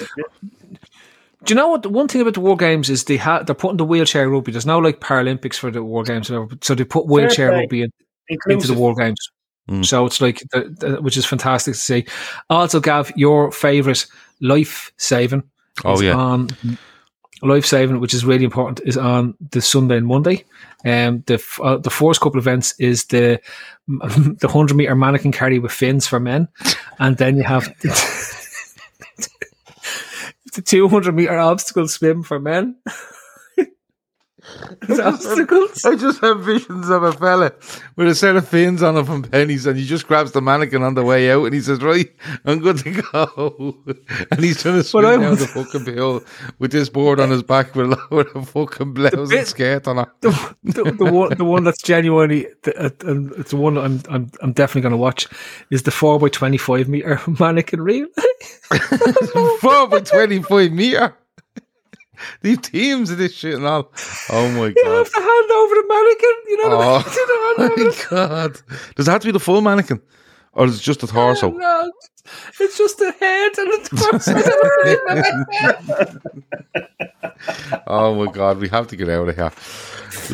Do you know what? The one thing about the World Games is they ha- they're putting the wheelchair rugby. There's now like Paralympics for the World Games, and so they put wheelchair play. rugby in, into the World Games. Mm. So it's like, the, the, which is fantastic to see. Also, Gav, your favorite life saving. Oh, yeah. On life saving, which is really important, is on the Sunday and Monday. Um, the uh, the first couple events is the the hundred meter mannequin carry with fins for men, and then you have the, the two hundred meter obstacle swim for men. Obstacles. I just have visions of a fella with a set of fins on him from Penneys, and he just grabs the mannequin on the way out, and he says, "Right, I'm good to go." and he's trying to swim I down was- the fucking hill with this board on his back with a, with a fucking blouse and bit- skirt on it. the, the, the one the one that's genuinely the, uh, um, it's the one I'm I'm I'm definitely going to watch is the four by twenty five meter mannequin reel. Four by twenty-five meter. These teams of this shit and all. Oh my you god! have to hand over the mannequin. You know Oh what I oh mean? my god! Does it have to be the full mannequin, or is it just the torso? No, it's just a head and the torso. Oh my god, we have to get out of here.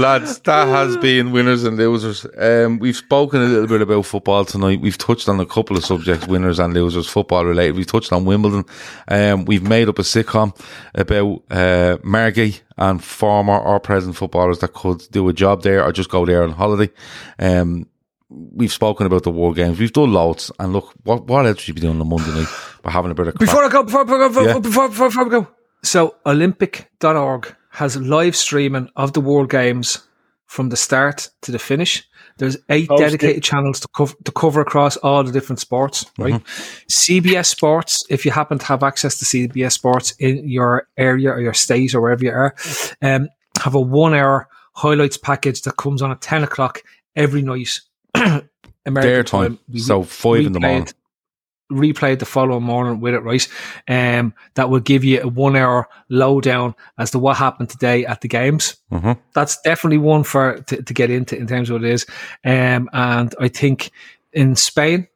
Lads, that has been winners and losers. Um, we've spoken a little bit about football tonight. We've touched on a couple of subjects, winners and losers, football related. We've touched on Wimbledon. Um, we've made up a sitcom about uh, Margate and former or present footballers that could do a job there or just go there on holiday. Um, we've spoken about the World Games. We've done loads. And look, what, what else should you be doing on Monday night? We're having a bit of crack. before I go, before, before, before, Yeah. before, before, before we go. So Olympic.org has live streaming of the World Games from the start to the finish. There's eight Post it. dedicated channels to cover to cover across all the different sports. Right, CBS Sports. If you happen to have access to CBS Sports in your area or your state or wherever you are, um, have a one hour highlights package that comes on at ten o'clock every night. American Their time. We- So five in the morning. it- replay it the following morning with it, right? Um, that will give you a one hour lowdown as to what happened today at the games. Mhm. That's definitely one for to, to get into in terms of what it is. Um, and I think in Spain,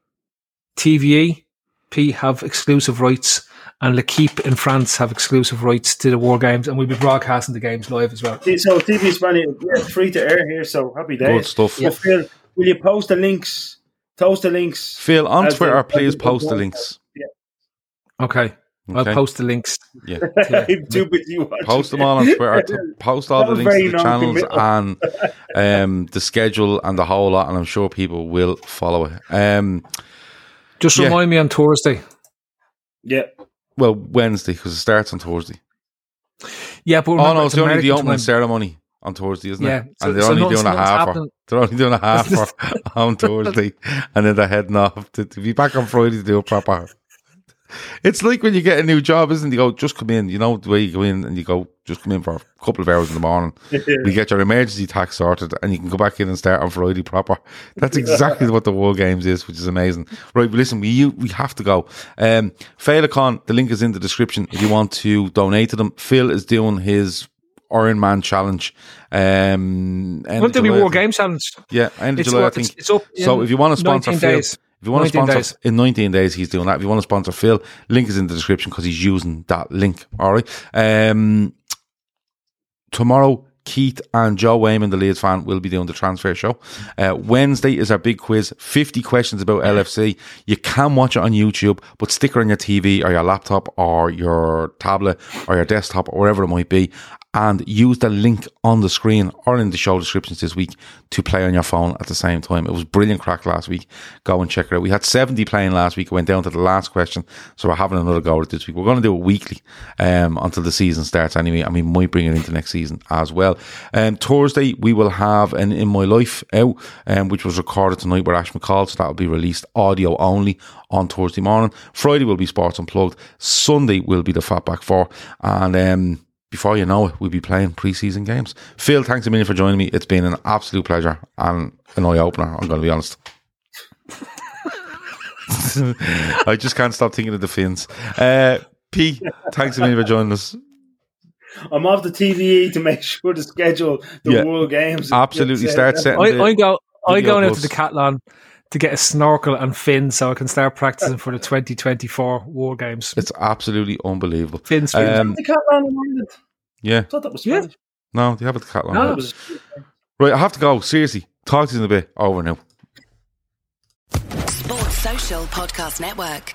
TVE, P have exclusive rights, and L'Equipe in France have exclusive rights to the World Games, and we'll be broadcasting the games live as well. So TV Spanish, yeah, free to air here. So happy days. Good stuff. So Phil, will you post the links? Post the links. Phil, on Twitter, the- please as the- post the links. Okay, I'll post the links. Yeah. I'm too busy. Post them all on Twitter. T- post all the links very to the channels and um, the schedule and the whole lot, and I'm sure people will follow it. Um, Just Yeah. remind me on Thursday. Yeah. well, Wednesday because it starts on Thursday. Yeah, but Oh no, it's only the opening time. ceremony on Thursday, isn't Yeah, it? so- and they're so only doing a half. happening. They're only doing a half on Thursday, and then they're heading off to, to be back on Friday to do a proper. It's like when you get a new job, isn't it? You go, just come in. You know the way you go in and you go, just come in for a couple of hours in the morning. You get your emergency tax sorted, and you can go back in and start on Friday proper. That's exactly what the World Games is, which is amazing. Right, but listen, we you- we have to go. Um, Féileacáin, the link is in the description if you want to donate to them. Phil is doing his Iron Man challenge. Um, end of Wouldn't there be July, War. Games Challenge? Yeah, end of It's July, I think. it's- it's up so if you want to sponsor Phil, days. if you want to sponsor days. in 19 days, he's doing that. If you want to sponsor Phil, link is in the description because he's using that link. All right. Um, tomorrow, Keith and Joe Wayman, the Leeds fan, will be doing the transfer show. Uh, Wednesday is our big quiz 50 questions about LFC. You can watch it on YouTube, but stick it on your TV or your laptop or your tablet or your desktop or wherever it might be. And use the link on the screen or in the show descriptions this week to play on your phone at the same time. It was brilliant crack last week. Go and check it out. We had 70 playing last week. Went down to the last question. So we're having another go at it this week. We're going to do it weekly um, until the season starts anyway. And we might bring it into next season as well. Um, Thursday, we will have an In My Life out, um, which was recorded tonight with Ash McCall. So that'll be released audio only on Thursday morning. Friday will be Sports Unplugged. Sunday will be the Fatback 4. And um, before you know it, we'll be playing preseason games. Phil, thanks a million for joining me. It's been an absolute pleasure and an eye opener, I'm going to be honest. I just can't stop thinking of the Finns. Uh, P, thanks a million for joining us. I'm off the TVE to make sure to schedule the Yeah. World Games. Absolutely, start setting I, the I go. I video going out to the Decathlon to get a snorkel and fin so I can start practicing for the 2024 World Games. It's absolutely unbelievable. Fins, fins. Um, The Catalan in Ireland. yeah, I thought that was Yeah. Spanish. no, they have it the cat I thought No. it was- Right, I have to go. Seriously, talk to you in a bit. Over now. Sports Social Podcast Network.